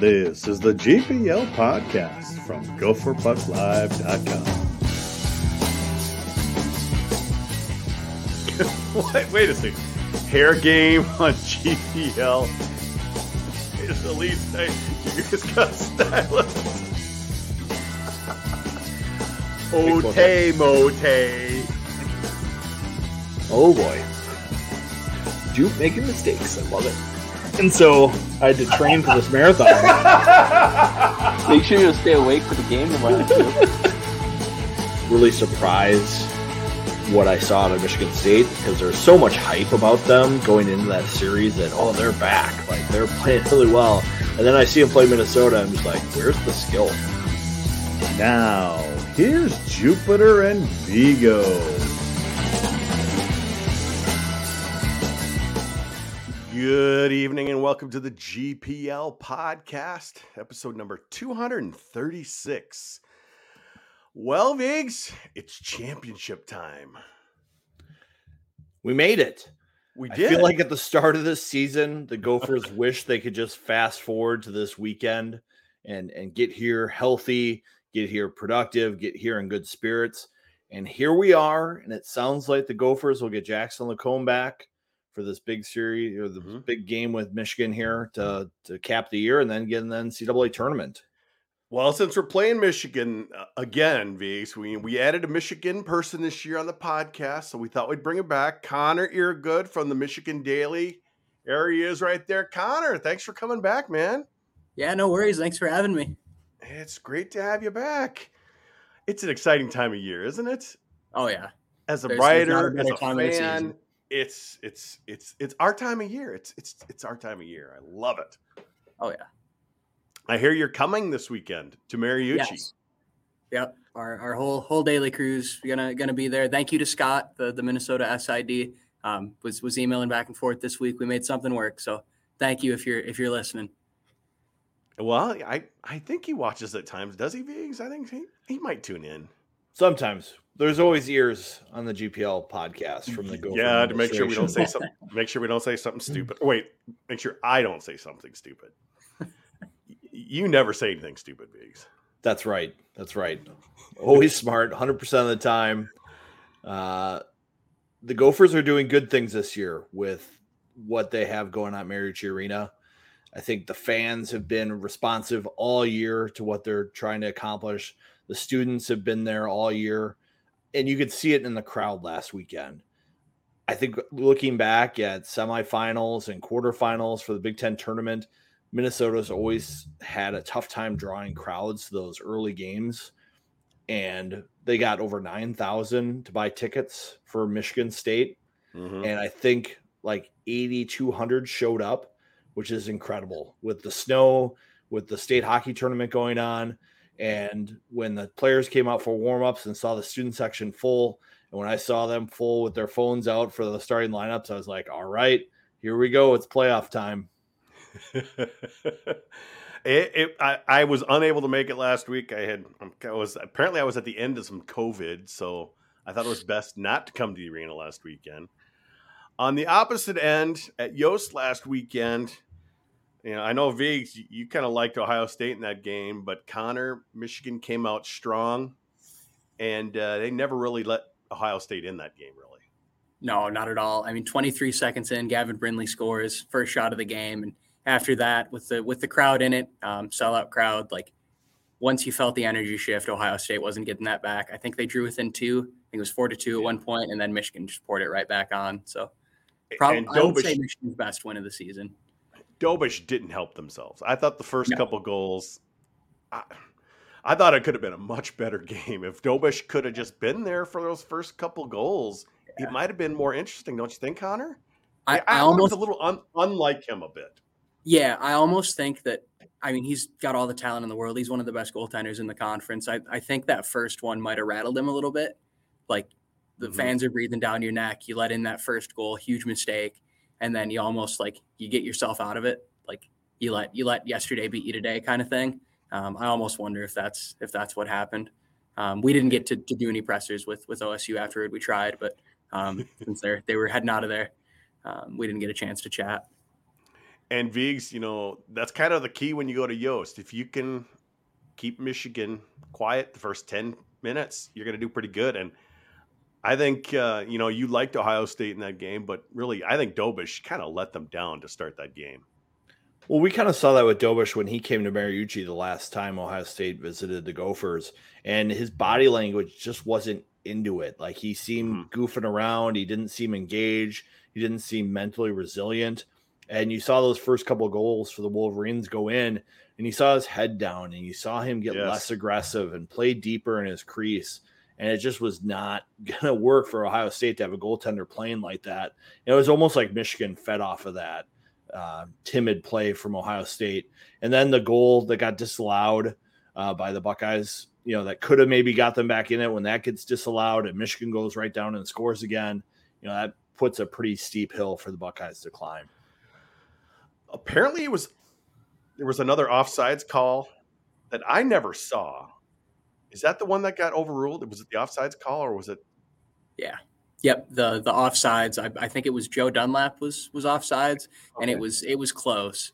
This is the GPL podcast from GopherPuckLive.com. wait, wait a second. Hair game on GPL. It's the least thing. You just got stylist. Ote mote. Oh boy. Jupe making mistakes. I love it. And so I had to train for this marathon. Make sure you stay awake for the game tomorrow. really surprised what I saw out of Michigan State because there's so much hype about them going into that series that oh they're back like they're playing really well and then I see them play Minnesota I'm just like where's the skill Now, here's Jupiter and Vigo. Good evening and welcome to the GPL podcast, episode number 236. Well, Vigs, it's championship time. we made it We did. I feel like at the start of this season the Gophers wish they could just fast forward to this weekend and and get here healthy get here productive get here in good spirits and here we are and it sounds like the Gophers will get Jackson Lacombe back for this big series or the Mhm. big game with Michigan here to to cap the year and then get in the NCAA tournament. Well, since we're playing Michigan uh, again, Vigs, we we added a Michigan person this year on the podcast, so we thought we'd bring it back. Connor Earegood from the Michigan Daily. There he is, right there. Connor, thanks for coming back, man. yeah, no worries. Thanks for having me. It's great to have you back. It's an exciting time of year, isn't it? Oh yeah, As a There's- there's a writer, as a time of the fan, season. It's it's it's it's our time of year. It's it's it's our time of year. I love it. oh yeah. I hear you're coming this weekend to Mariucci. Yes. Yep. Our, our whole whole daily cruise gonna gonna be there. Thank you to Scott, the, the Minnesota SID. Um, was was emailing back and forth this week. We made something work. So thank you if you're if you're listening. Well, I I think he watches at times. Does he, Viggs? I think he, he might tune in. Sometimes there's always ears on the GPL podcast from the Gopher yeah, to make sure we don't say something. Make sure we don't say something stupid. Wait, make sure I don't say something stupid. You never say anything stupid, Viggs. That's right. That's right. Always smart, 100% of the time. Uh, the Gophers are doing good things this year with what they have going on at Mariucci Arena. I think the fans have been responsive all year to what they're trying to accomplish. The students have been there all year, and you could see it in the crowd last weekend. I think looking back at semifinals and quarterfinals for the Big Ten tournament, Minnesota's always had a tough time drawing crowds to those early games. And they got over 9,000 to buy tickets for Michigan State. Mhm. And I think like 8,200 showed up, which is incredible with the snow, with the state hockey tournament going on. And when the players came out for warmups and saw the student section full, and when I saw them full with their phones out for the starting lineups, I was like, all right, here we go. It's playoff time. it, it, I, I was unable to make it last week. I had um, I was apparently I was at the end of some COVID, so I thought it was best not to come to the arena last weekend. On the opposite end, at Yost last weekend, you know, I know Viggs, you, you kind of liked Ohio State in that game, but Connor, Michigan came out strong, and uh, they never really let Ohio State in that game, really. No, not at all. I mean, 23 seconds in, Gavin Brindley scores first shot of the game, and after that, with the with the crowd in it, um, sellout crowd, like once you felt the energy shift, Ohio State wasn't getting that back. I think they drew within two. I think it was four to two at one point, and then Michigan just poured it right back on. So, probably I would say Michigan's best win of the season. Dobeš didn't help themselves. I thought the first No. couple goals, I, I thought it could have been a much better game if Dobeš could have just been there for those first couple goals. It might have been more interesting, don't you think, Connor? I, I, I almost a little un, unlike him a bit. Yeah, I almost think that. I mean, he's got all the talent in the world. He's one of the best goaltenders in the conference. I, I think that first one might have rattled him a little bit. Like the Mhm. fans are breathing down your neck. You let in that first goal, huge mistake, and then you almost like you get yourself out of it. Like you let you let yesterday beat you today, kind of thing. Um, I almost wonder if that's if that's what happened. Um, we didn't get to, to do any pressers with with OSU afterward. We tried, but um, since they they were heading out of there, um, we didn't get a chance to chat. And Vigs, you know, that's kind of the key when you go to Yost. If you can keep Michigan quiet the first 10 minutes, you're going to do pretty good. And I think, uh, you know, you liked Ohio State in that game, but really, I think Dobeš kind of let them down to start that game. Well, we kind of saw that with Dobeš when he came to Mariucci the last time Ohio State visited the Gophers, and his body language just wasn't into it. Like he seemed mm-hmm. goofing around, he didn't seem engaged, he didn't seem mentally resilient. And you saw those first couple goals for the Wolverines go in, and you saw his head down, and you saw him get yes. less aggressive and play deeper in his crease. And it just was not going to work for Ohio State to have a goaltender playing like that. It was almost like Michigan fed off of that uh, timid play from Ohio State. And then the goal that got disallowed uh, by the Buckeyes, you know, that could have maybe got them back in it when that gets disallowed and Michigan goes right down and scores again. You know, that puts a pretty steep hill for the Buckeyes to climb apparently it was there was another offsides call that I never saw. Is that the one that got overruled? Was it the offsides call or was it? Yeah. Yep. The the offsides. I, I think it was Joe Dunlap was was offsides, okay. and it was it was close.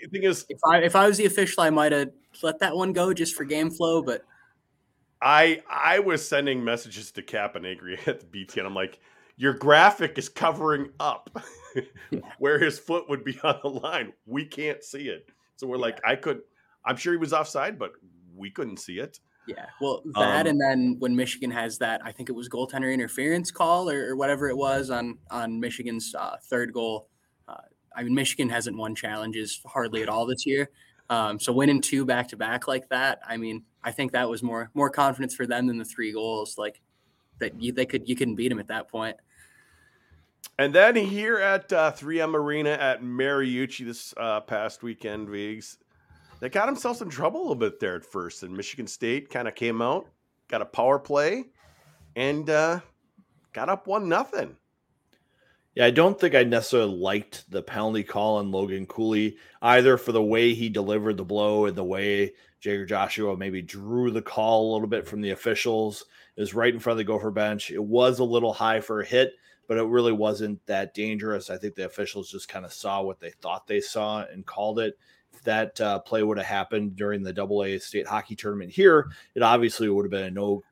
The thing is, if I if I was the official, I might have let that one go just for game flow. But I I was sending messages to Cap and Agri at the BT, and I'm like, your graphic is covering up. where his foot would be on the line. We can't see it. So we're yeah. like, I could, I'm sure he was offside, but we couldn't see it. Yeah. Well, that um, and then when Michigan has that, I think it was goaltender interference call or, or whatever it was on on Michigan's uh, third goal. Uh, I mean, Michigan hasn't won challenges hardly at all this year. Um, so winning two back to back like that, I mean, I think that was more more confidence for them than the three goals. Like that, you, they could you couldn't beat them at that point. And then here at uh, 3M Arena at Mariucci this uh, past weekend, Vigs, they got themselves in trouble a little bit there at first. And Michigan State kind of came out, got a power play, and uh, got up one nothing. Yeah, I don't think I necessarily liked the penalty call on Logan Cooley either for the way he delivered the blow and the way Jagger Joshua maybe drew the call a little bit from the officials. It was right in front of the Gopher bench. It was a little high for a hit but it really wasn't that dangerous. I think the officials just kind of saw what they thought they saw and called it. That uh, play would have happened during the Double A state hockey tournament here, it obviously would have been a no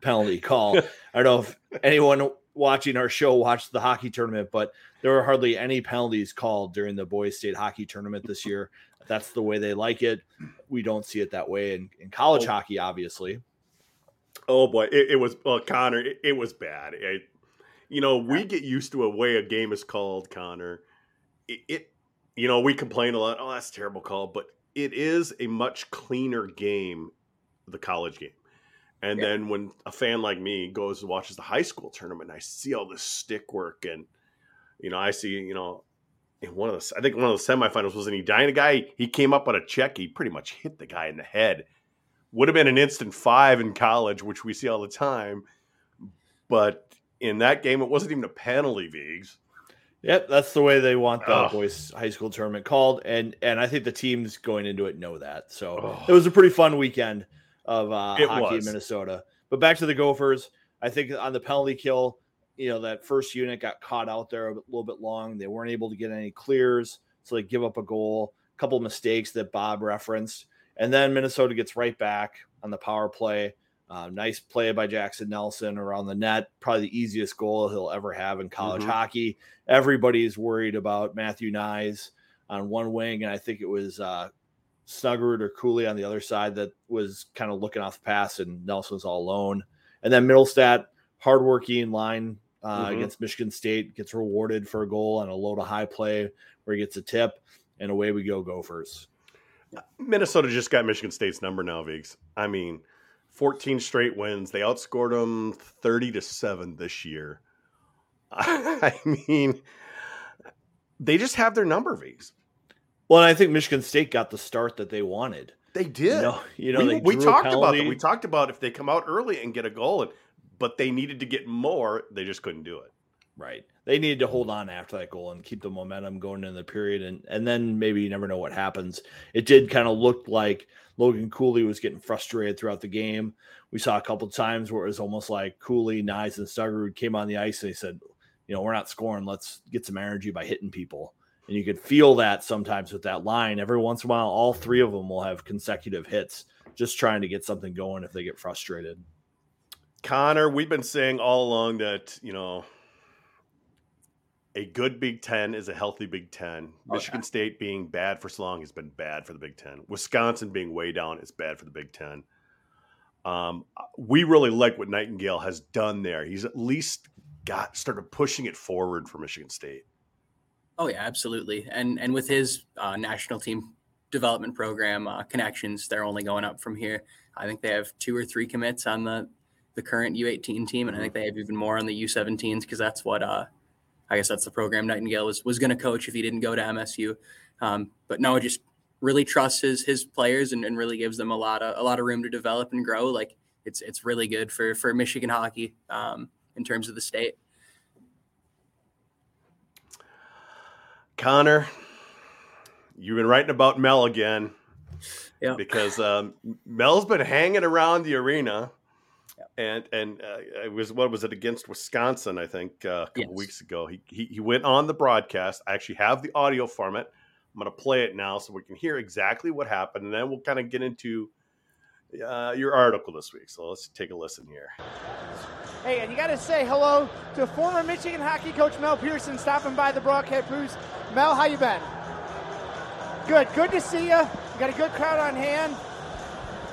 penalty call. I don't know if anyone watching our show watched the hockey tournament, but there were hardly any penalties called during the boys state hockey tournament this year. That's the way they like it. We don't see it that way in, in college oh. hockey, obviously. Oh boy, it, it was well, Connor. It, it was bad. It, you know, we get used to a way a game is called, Connor. It, it, you know, we complain a lot. Oh, that's a terrible call, but it is a much cleaner game, the college game. And yeah. then when a fan like me goes and watches the high school tournament, I see all this stick work, and you know, I see, you know, in one of the, I think one of the semifinals was an Edina guy. He came up on a check. He pretty much hit the guy in the head. Would have been an instant five in college, which we see all the time. But in that game, it wasn't even a penalty, Vigs. Yep, that's the way they want the Ugh. boys high school tournament called, and and I think the teams going into it know that. So Ugh. it was a pretty fun weekend of uh, hockey was. in Minnesota. But back to the Gophers, I think on the penalty kill, you know that first unit got caught out there a little bit long. They weren't able to get any clears, so they give up a goal. A couple mistakes that Bob referenced, and then Minnesota gets right back on the power play. Uh, nice play by Jaxon Nelson around the net. Probably the easiest goal he'll ever have in college mm-hmm. hockey. Everybody's worried about Matthew Knies on one wing, and I think it was uh, Snuggerud or Cooley on the other side that was kind of looking off the pass, and Nelson was all alone. And then Mittelstadt, hardworking line uh, mm-hmm. against Michigan State, gets rewarded for a goal on a low to high play where he gets a tip, and away we go, Gophers. Minnesota just got Michigan State's number now, Vigs. I mean – 14 straight wins. They outscored them 30 to 7 this year. I mean, they just have their number, V's. Well, I think Michigan State got the start that they wanted. They did. You know, you know we, we talked about that. We talked about if they come out early and get a goal, and, but they needed to get more. They just couldn't do it. Right. They needed to hold on after that goal and keep the momentum going in the period, and and then maybe you never know what happens. It did kind of look like Logan Cooley was getting frustrated throughout the game. We saw a couple times where it was almost like Cooley, Knies, and Snuggerud came on the ice and they said, you know, we're not scoring. Let's get some energy by hitting people. And you could feel that sometimes with that line. Every once in a while, all three of them will have consecutive hits, just trying to get something going if they get frustrated. Connor, we've been saying all along that, you know, a good Big Ten is a healthy Big Ten. Michigan State being bad for so long has been bad for the Big Ten. Wisconsin being way down is bad for the Big Ten. Um, we really like what Nightingale has done there. He's at least got started pushing it forward for Michigan State. Oh yeah, absolutely. And and with his uh, national team development program uh, connections, they're only going up from here. I think they have two or three commits on the the current U18 team, and I think they have even more on the U17s because that's what uh, I guess that's the program Nightingale was was going to coach if he didn't go to MSU. Um, but no, just really trusts his his players and, and really gives them a lot of a lot of room to develop and grow. Like it's it's really good for for Michigan hockey um, in terms of the state. Connor, you've been writing about Mel again. Yeah. Because um, Mel's been hanging around the arena and and uh, it was what was it against Wisconsin? I think uh, a couple yes. weeks ago. He, he he went on the broadcast. I actually have the audio from it. I'm going to play it now so we can hear exactly what happened, and then we'll kind of get into uh, your article this week. So let's take a listen here. Hey, and you got to say hello to former Michigan hockey coach Mel Pearson stopping by the broadcast booth. Mel, how you been? Good. Good to see you. You got a good crowd on hand.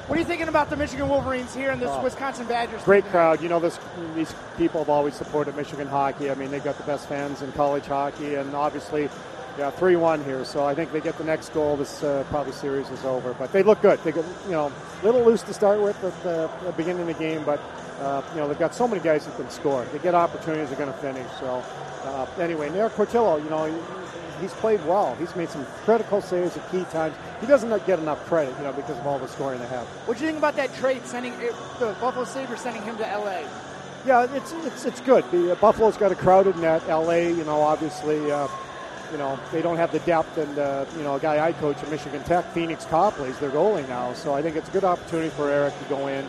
What are you thinking about the Michigan Wolverines here and this oh, Wisconsin Badgers? Great crowd. You know, this, these people have always supported Michigan hockey. I mean, they've got the best fans in college hockey, and obviously, yeah, three-one here. So I think they get the next goal. This uh, probably series is over. But they look good. They get you know a little loose to start with at the, the beginning of the game, but uh, you know they've got so many guys who can score. They get opportunities, they're going to finish. So uh, anyway, Nair Portillo, you know, he's played well. He's made some critical saves at key times. He doesn't get enough credit, you know, because of all the scoring they have. What do you think about that trade sending the Buffalo Sabres sending him to L.A.? Yeah, it's it's it's good. The uh, Buffalo's got a crowded net. L.A., you know, obviously, uh, you know, they don't have the depth, and uh, you know, a guy I coach at Michigan Tech, Phoenix Copley, is their goalie now. So I think it's a good opportunity for Erik to go in,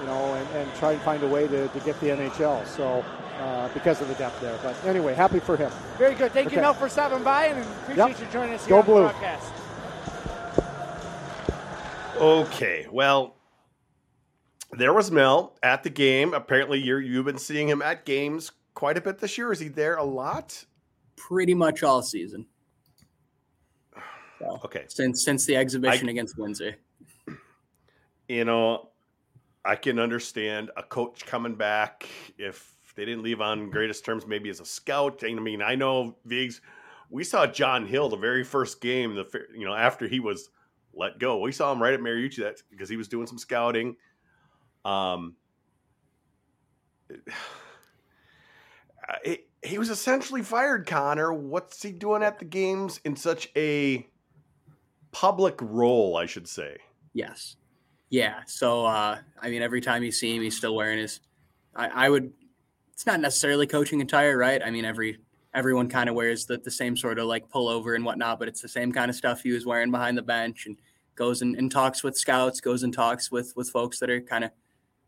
you know, and, and try and find a way to, to get the NHL. So uh, because of the depth there. But anyway, happy for him. Very good. Thank okay. you, Mel, for stopping by, and appreciate yep. you joining us here Go on blue. the broadcast. Okay, well, there was Mel at the game. Apparently, you're you've been seeing him at games quite a bit this year. Is he there a lot? Pretty much all season. So, okay, since since the exhibition I, against Windsor. You know, I can understand a coach coming back if they didn't leave on greatest terms, maybe as a scout. I mean, I know Vigs. We saw John Hill the very first game. The you know after he was let go, we saw him right at Mariucci that because he was doing some scouting. Um, it, he was essentially fired. Connor, what's he doing at the games in such a public role? I should say. Yes. Yeah. So, uh, I mean, every time you see him, he's still wearing his. I, I would. It's not necessarily coaching attire, right? I mean, every everyone kind of wears the, the same sort of like pullover and whatnot, but it's the same kind of stuff he was wearing behind the bench and goes and, and talks with scouts, goes and talks with with folks that are kind of,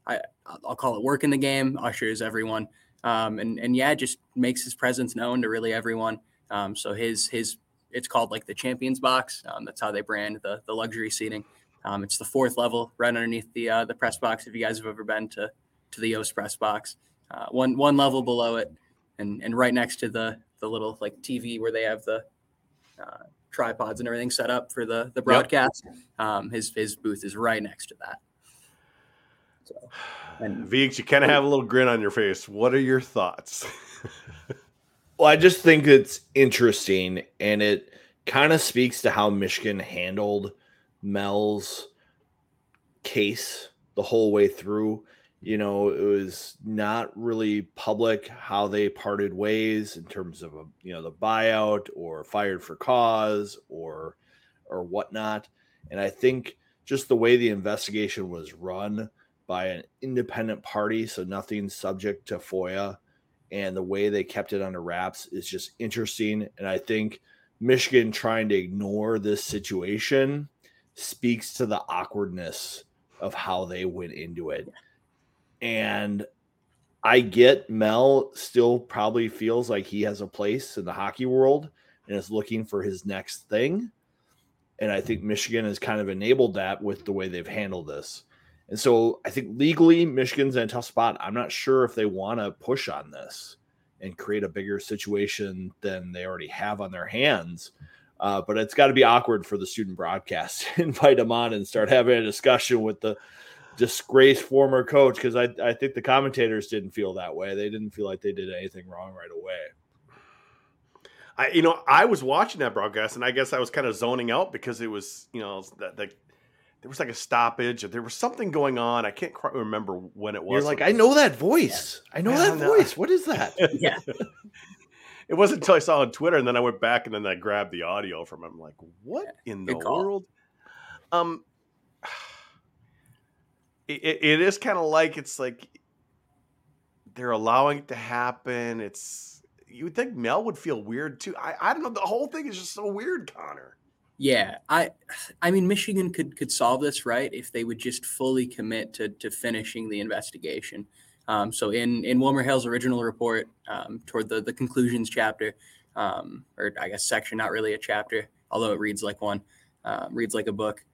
I I'll call it working the game, ushers everyone, um, and and yeah, just makes his presence known to really everyone. Um, so his his it's called like the champions box. Um, that's how they brand the the luxury seating. Um, it's the fourth level, right underneath the uh, the press box. If you guys have ever been to to the Yost press box, uh, one one level below it, and and right next to the the little like TV where they have the uh, tripods and everything set up for the the broadcast. Yep. Um, his his booth is right next to that. So, and Vigs, you kind of have a little grin on your face. What are your thoughts? well, I just think it's interesting, and it kind of speaks to how Michigan handled Mel's case the whole way through. You know, it was not really public how they parted ways in terms of a, you know the buyout or fired for cause or or whatnot. And I think just the way the investigation was run by an independent party, so nothing subject to FOIA, and the way they kept it under wraps is just interesting. And I think Michigan trying to ignore this situation speaks to the awkwardness of how they went into it. And I get Mel still probably feels like he has a place in the hockey world, and is looking for his next thing. And I think Michigan has kind of enabled that with the way they've handled this. And so I think legally, Michigan's in a tough spot. I'm not sure if they want to push on this and create a bigger situation than they already have on their hands. Uh, but it's got to be awkward for the student broadcast to invite them on and start having a discussion with the disgraced former coach because I, I think the commentators didn't feel that way. They didn't feel like they did anything wrong right away. I, you know, I was watching that broadcast, and I guess I was kind of zoning out because it was, you know, that, that there was like a stoppage, or there was something going on. I can't quite remember when it was. You're like, I know that voice. Yeah. I know I that know. voice. What is that? yeah. it wasn't until I saw on Twitter, and then I went back and then I grabbed the audio from him. I'm like, what yeah, in the world? Um, it, it is kind of like it's like they're allowing it to happen. It's you would think Mel would feel weird too. I, I don't know. The whole thing is just so weird, Connor. Yeah, I I mean Michigan could could solve this right if they would just fully commit to to finishing the investigation. Um, so in in WilmerHale's original report, um, toward the the conclusions chapter, um, or I guess section, not really a chapter, although it reads like one, uh, reads like a book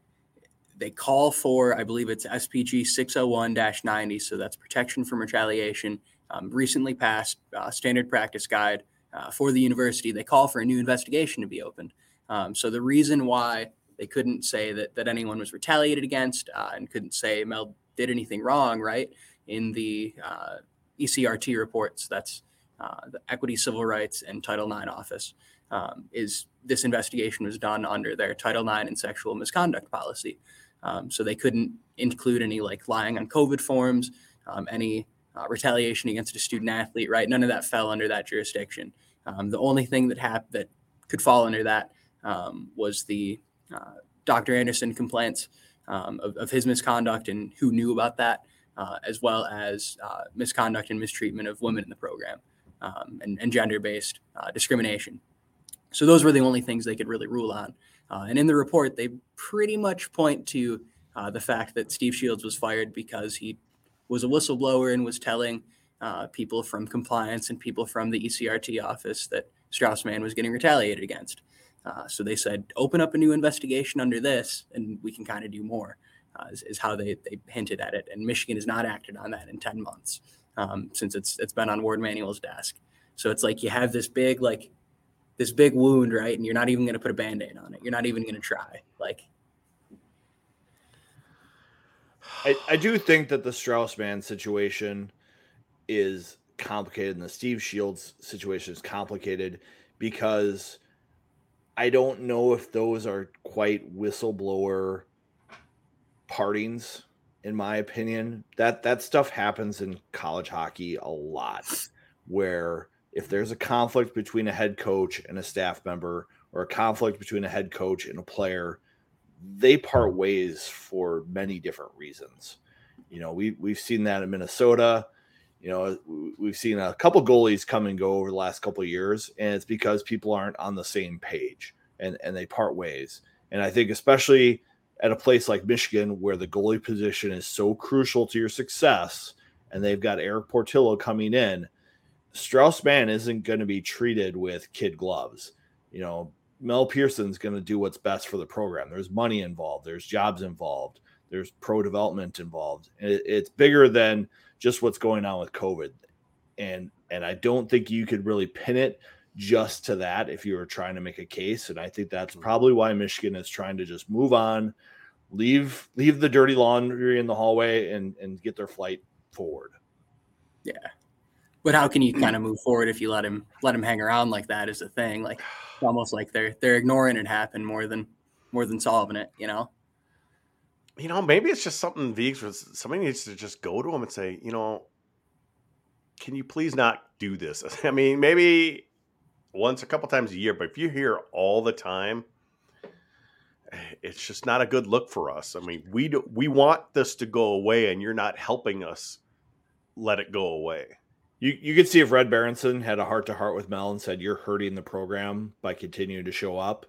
they call for, I believe it's SPG 601 90. So that's protection from retaliation. Um, recently passed uh, standard practice guide uh, for the university. They call for a new investigation to be opened. Um, so the reason why they couldn't say that, that anyone was retaliated against uh, and couldn't say Mel did anything wrong, right? In the uh, ECRT reports, that's uh, the Equity, Civil Rights, and Title IX office, um, is this investigation was done under their Title IX and sexual misconduct policy. Um, so they couldn't include any like lying on COVID forms, um, any uh, retaliation against a student athlete, right? None of that fell under that jurisdiction. Um, the only thing that happened that could fall under that um, was the uh, Dr. Anderson complaints um, of, of, his misconduct and who knew about that, uh, as well as uh, misconduct and mistreatment of women in the program um, and, and gender based uh, discrimination. So those were the only things they could really rule on. Uh, and in the report, they pretty much point to uh, the fact that Steve Shields was fired because he was a whistleblower and was telling uh, people from compliance and people from the ECRT office that Strauss Mann was getting retaliated against. Uh, so they said, open up a new investigation under this, and we can kind of do more, uh, is, is, how they, they hinted at it. And Michigan has not acted on that in 10 months um, since it's, it's been on Ward Manuel's desk. So it's like you have this big, like, this big wound, right? And you're not even going to put a band aid on it. You're not even going to try. Like, I, I do think that the Strauss Mann situation is complicated and the Steve Shields situation is complicated because I don't know if those are quite whistleblower partings in my opinion. That that stuff happens in college hockey a lot where if there's a conflict between a head coach and a staff member or a conflict between a head coach and a player, they part ways for many different reasons. You know, we we've seen that in Minnesota. You know, we've seen a couple goalies come and go over the last couple years, and it's because people aren't on the same page and and they part ways. And I think especially at a place like Michigan, where the goalie position is so crucial to your success, and they've got Erik Portillo coming in, Strauss Mann isn't going to be treated with kid gloves. You know, Mel Pearson's going to do what's best for the program. There's money involved, there's jobs involved, there's pro development involved. it's bigger than just what's going on with COVID. And and I don't think you could really pin it just to that if you were trying to make a case. And I think that's mm-hmm. probably why Michigan is trying to just move on, leave leave the dirty laundry in the hallway and and get their flight forward. Yeah. But how can you kind of move forward if you let him let him hang around like that is the thing. Like almost like they're they're ignoring it happen more than more than solving it, you know? You know, maybe it's just something Veeks was somebody needs to just go to him and say, you know, can you please not do this? I mean, maybe once a couple times a year, but if you're here all the time, it's just not a good look for us. I mean, we do, we want this to go away, and you're not helping us let it go away. You you could see if Red Berenson had a heart to heart with Mel and said you're hurting the program by continuing to show up,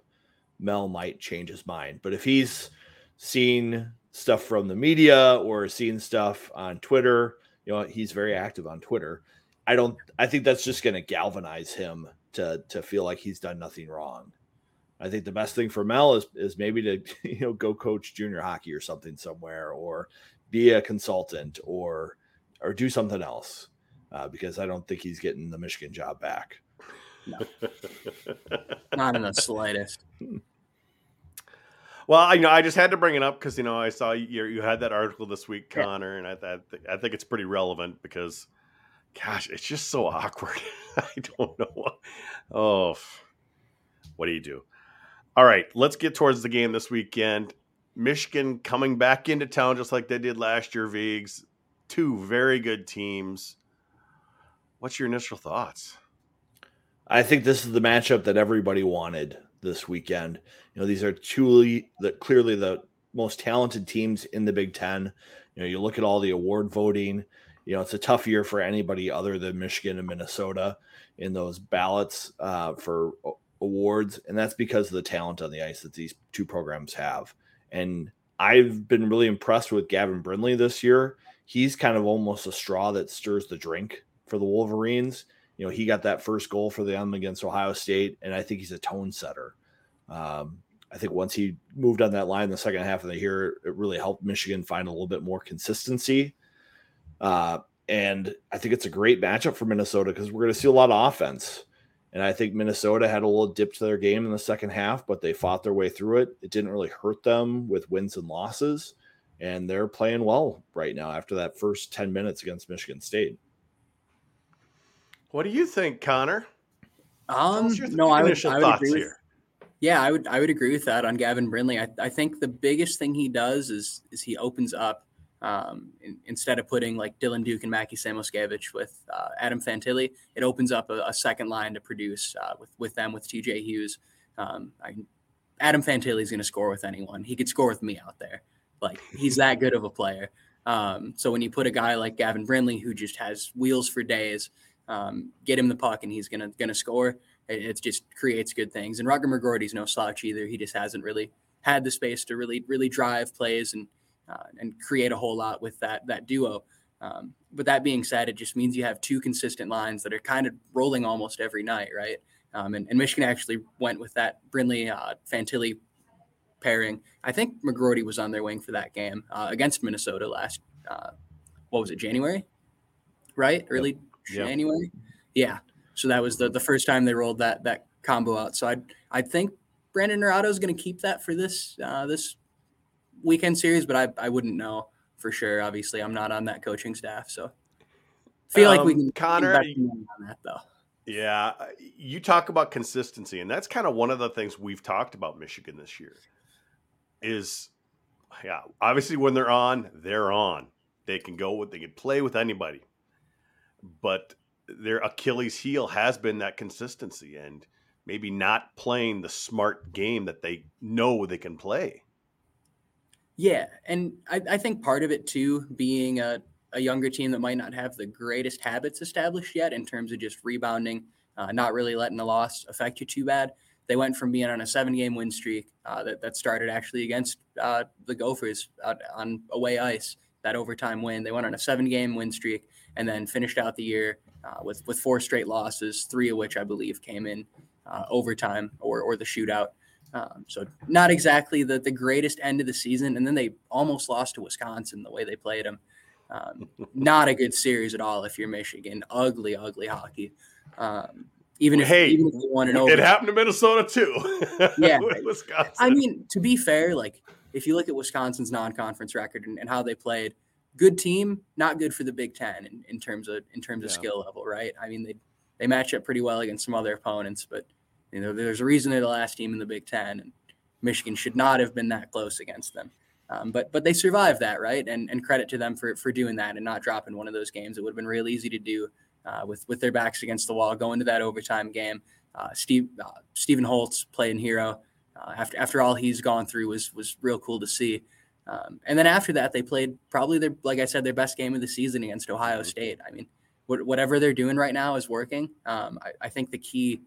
Mel might change his mind. But if he's seen stuff from the media or seen stuff on Twitter, you know, he's very active on Twitter. I don't I think that's just going to galvanize him to to feel like he's done nothing wrong. I think the best thing for Mel is is maybe to you know go coach junior hockey or something somewhere, or be a consultant, or or do something else, uh, because I don't think he's getting the Michigan job back. No. Not in the slightest. Well, I you know I just had to bring it up because you know I saw you you had that article this week, Connor, and I thought I think it's pretty relevant because, gosh, it's just so awkward. I don't know. What, oh, what do you do? All right, let's get towards the game this weekend. Michigan coming back into town just like they did last year. Vigs, two very good teams. What's your initial thoughts? I think this is the matchup that everybody wanted this weekend. You know, these are truly the clearly the most talented teams in the Big Ten. You know, you look at all the award voting. You know, it's a tough year for anybody other than Michigan and Minnesota in those ballots uh, for awards, and that's because of the talent on the ice that these two programs have. And I've been really impressed with Gavin Brindley this year. He's kind of almost a straw that stirs the drink for the Wolverines you know, he got that first goal for them against Ohio State, and I think he's a tone setter. Um, I think once he moved on that line in the second half of the year, it really helped Michigan find a little bit more consistency. Uh, and I think it's a great matchup for Minnesota because we're going to see a lot of offense. And I think Minnesota had a little dip to their game in the second half, but they fought their way through it. It didn't really hurt them with wins and losses. And they're playing well right now after that first 10 minutes against Michigan State. What do you think, Connor? Um, no, I would, I would agree with, yeah, I would, I would agree with that on Gavin Brindley. I, I think the biggest thing he does is, is he opens up um, in, instead of putting like Dylan Duke and Mackie Samoskevich with uh, Adam Fantilli, it opens up a, a second line to produce uh, with with them with TJ Hughes. Um, I, Adam Fantilli is going to score with anyone. He could score with me out there. Like he's that good of a player. Um, so when you put a guy like Gavin Brindley, who just has wheels for days, um, get him the puck and he's gonna gonna score. It, it just creates good things. And Rutger McGroarty's no slouch either. He just hasn't really had the space to really really drive plays and uh, and create a whole lot with that that duo. Um, but that being said, it just means you have two consistent lines that are kind of rolling almost every night, right? Um, and, and, Michigan actually went with that Brindley uh, Fantilli pairing. I think McGroarty was on their wing for that game uh, against Minnesota last. Uh, what was it? January, right? Early. Yeah. So that was the, the first time they rolled that that combo out. So I I think Brandon Naurato is going to keep that for this uh, this weekend series, but I I wouldn't know for sure. Obviously, I'm not on that coaching staff, so feel um, like we um, can Connor on that though. Yeah, uh, you talk about consistency, and that's kind of one of the things we've talked about Michigan this year. Is yeah, obviously when they're on, they're on. They can go with, they can play with anybody but their Achilles heel has been that consistency and maybe not playing the smart game that they know they can play. Yeah, and I, I think part of it too, being a, a, younger team that might not have the greatest habits established yet in terms of just rebounding, uh, not really letting a loss affect you too bad. They went from being on a seven-game win streak uh, that that started actually against uh, the Gophers on away ice, that overtime win. They went on a seven-game win streak and then finished out the year uh, with with four straight losses, three of which I believe came in uh, overtime or or the shootout. Um, so not exactly the the greatest end of the season, and then they almost lost to Wisconsin the way they played them. Um, not a good series at all if you're Michigan. Ugly, ugly hockey. Um, even if hey, even if they won it over, it happened to Minnesota too. yeah, Wisconsin. I mean, to be fair, like if you look at Wisconsin's non-conference record and, and how they played, good team, not good for the Big Ten in, in terms of in terms of yeah. skill level, right? I mean, they they match up pretty well against some other opponents, but you know, there's a reason they're the last team in the Big Ten, and Michigan should not have been that close against them. Um, but but they survived that, right? And and credit to them for for doing that and not dropping one of those games. It would have been real easy to do uh, with with their backs against the wall, going to that overtime game. Uh, Steve uh, Steven Holtz playing hero uh, after after all he's gone through was was real cool to see. Um, and then after that, they played probably their, like I said, their best game of the season against Ohio mm-hmm. State. I mean, wh- whatever they're doing right now is working. Um, I, I, think the key,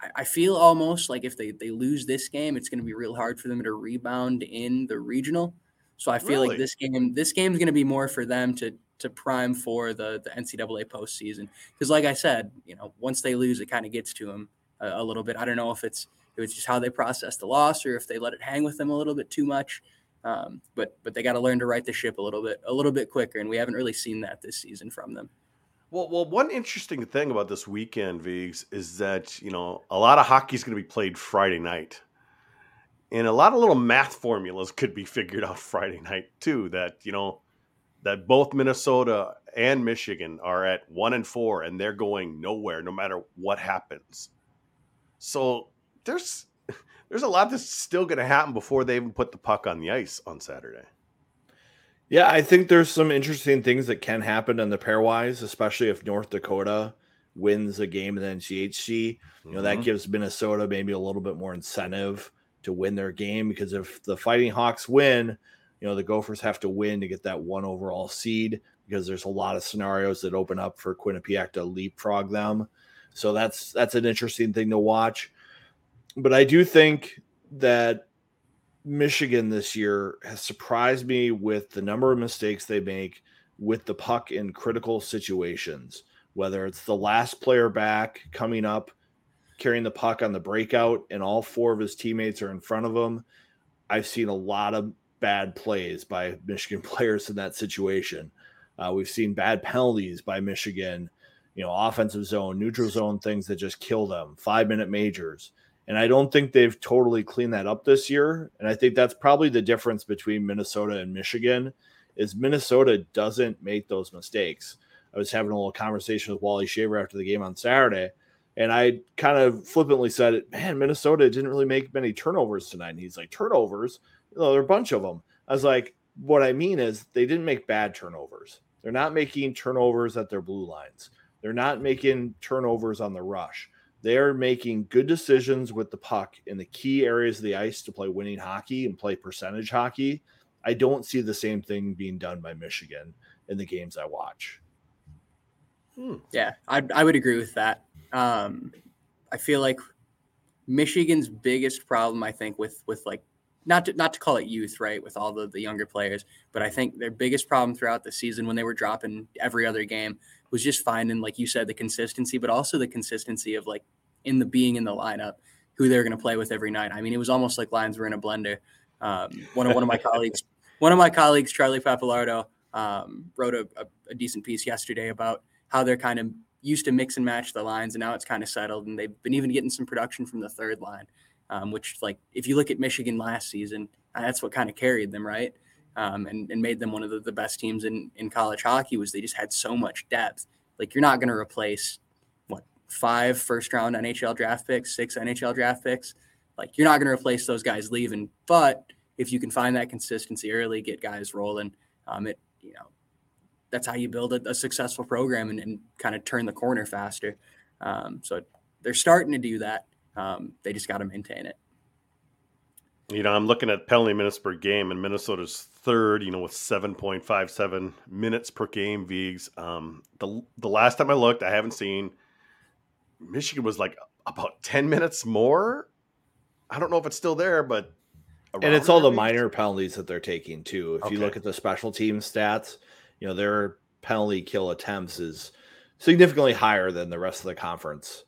I, I, feel almost like if they, they lose this game, it's going to be real hard for them to rebound in the regional. So I feel really? like this game, this game is going to be more for them to to prime for the the NCAA postseason. Because, like I said, you know, once they lose, it kind of gets to them a, a, little bit. I don't know if it's if was just how they process the loss or if they let it hang with them a little bit too much. Um, but but they got to learn to right the ship a little bit a little bit quicker, and we haven't really seen that this season from them. Well, well, one interesting thing about this weekend, Vigs, is that you know a lot of hockey is going to be played Friday night, and a lot of little math formulas could be figured out Friday night too. That you know that both Minnesota and Michigan are at one and four, and they're going nowhere, no matter what happens. So there's there's a lot that's still going to happen before they even put the puck on the ice on Saturday. Yeah, I think there's some interesting things that can happen in the pairwise, especially if North Dakota wins a game in the NCHC. You know, mm-hmm. that gives Minnesota maybe a little bit more incentive to win their game because if the Fighting Hawks win, you know, the Gophers have to win to get that one overall seed because there's a lot of scenarios that open up for Quinnipiac to leapfrog them. So that's that's an interesting thing to watch. But I do think that Michigan this year has surprised me with the number of mistakes they make with the puck in critical situations, whether it's the last player back coming up, carrying the puck on the breakout, and all four of his teammates are in front of him. I've seen a lot of bad plays by Michigan players in that situation. Uh, we've seen bad penalties by Michigan, you know, offensive zone, neutral zone things that just kill them, five minute majors. And I don't think they've totally cleaned that up this year. And I think that's probably the difference between Minnesota and Michigan is Minnesota doesn't make those mistakes. I was having a little conversation with Wally Shaver after the game on Saturday, and I kind of flippantly said, "Man, Minnesota didn't really make many turnovers tonight." And he's like, "Turnovers? You know, there are a bunch of them." I was like, "What I mean is they didn't make bad turnovers. They're not making turnovers at their blue lines. They're not making turnovers on the rush. They are making good decisions with the puck in the key areas of the ice to play winning hockey and play percentage hockey. I don't see the same thing being done by Michigan in the games I watch. Hmm. Yeah, I, I would agree with that. Um, I feel like Michigan's biggest problem, I think, with with like not to not to call it youth, right, with all the the younger players, but I think their biggest problem throughout the season when they were dropping every other game was just finding, like you said, the consistency, but also the consistency of like in the being in the lineup, who they're going to play with every night. I mean, it was almost like lines were in a blender. Um, one of one of my colleagues, one of my colleagues, Charlie Papalardo, um, wrote a, a, a, decent piece yesterday about how they're kind of used to mix and match the lines, and now it's kind of settled, and they've been even getting some production from the third line, um, which like if you look at Michigan last season, that's what kind of carried them, right? Um, and, and made them one of the, the best teams in, in college hockey was they just had so much depth. Like you're not going to replace what five first round NHL draft picks, six NHL draft picks. Like you're not going to replace those guys leaving. But if you can find that consistency early, get guys rolling, um, it you know that's how you build a, a successful program and, and, kind of turn the corner faster. Um, so they're starting to do that. Um, they just got to maintain it. You know, I'm looking at penalty minutes per game, and Minnesota's third. You know, with 7.57 minutes per game. Vigs. Um, the the last time I looked, I haven't seen. Michigan was like about 10 minutes more. I don't know if it's still there, but and it's all the minor penalties that they're taking too. If okay. you look at the special team stats, you know their penalty kill attempts is significantly higher than the rest of the conference.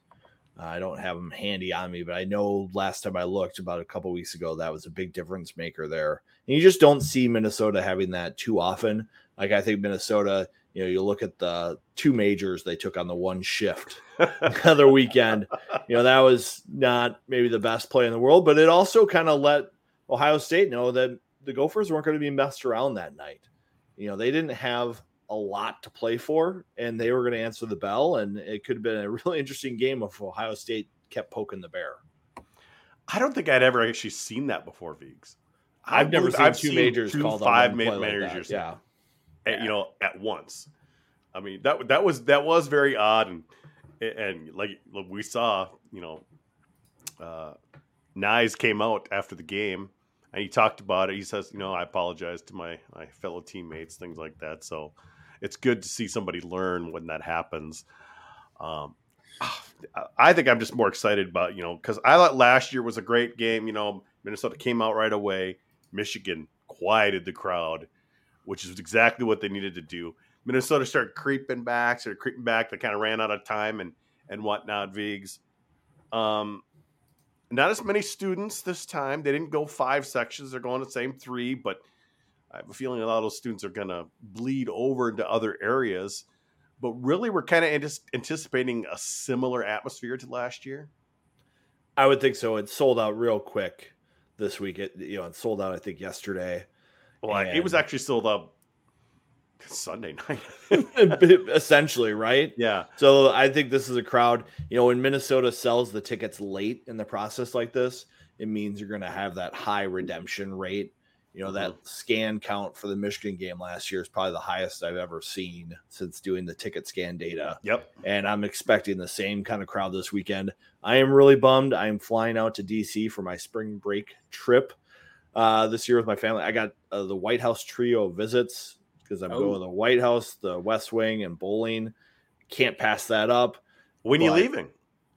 I don't have them handy on me, but I know last time I looked about a couple weeks ago, that was a big difference maker there. And you just don't see Minnesota having that too often. Like I think Minnesota, you know, you look at the two majors they took on the one shift the other weekend. You know, that was not maybe the best play in the world, but it also kind of let Ohio State know that the Gophers weren't going to be messed around that night. You know, they didn't have a lot to play for, and they were going to answer the bell. And it could have been a really interesting game if Ohio State kept poking the bear. I don't think I'd ever actually seen that before, Vigs. I've, I've never seen I've two seen majors two called five majors. Like yeah, at, you know, at once. I mean that that was that was very odd, and and like we saw, you know, uh, Knies came out after the game and he talked about it. He says, you know, I apologize to my my fellow teammates, things like that. So it's good to see somebody learn when that happens. Um, I think I'm just more excited about you know because I thought last year was a great game. You know, Minnesota came out right away. Michigan quieted the crowd, which is exactly what they needed to do. Minnesota started creeping back, started creeping back. They kind of ran out of time and and whatnot. Vigs. Um, not as many students this time. They didn't go five sections. They're going the same three, but I have a feeling a lot of those students are going to bleed over into other areas. But really, we're kind of anticipating a similar atmosphere to last year. I would think so. It sold out real quick this week. It you know it sold out I think yesterday. Well, and... it was actually sold out Sunday night, essentially, right? Yeah. So I think this is a crowd. You know, when Minnesota sells the tickets late in the process like this, it means you're going to have that high redemption rate. You know, that mm-hmm. scan count for the Michigan game last year is probably the highest I've ever seen since doing the ticket scan data. Yep. And I'm expecting the same kind of crowd this weekend. I am really bummed. I am flying out to DC for my spring break trip uh, this year with my family. I got uh, the White House trio visits because I'm oh. going to the White House, the West Wing, and bowling. Can't pass that up. When are you leaving?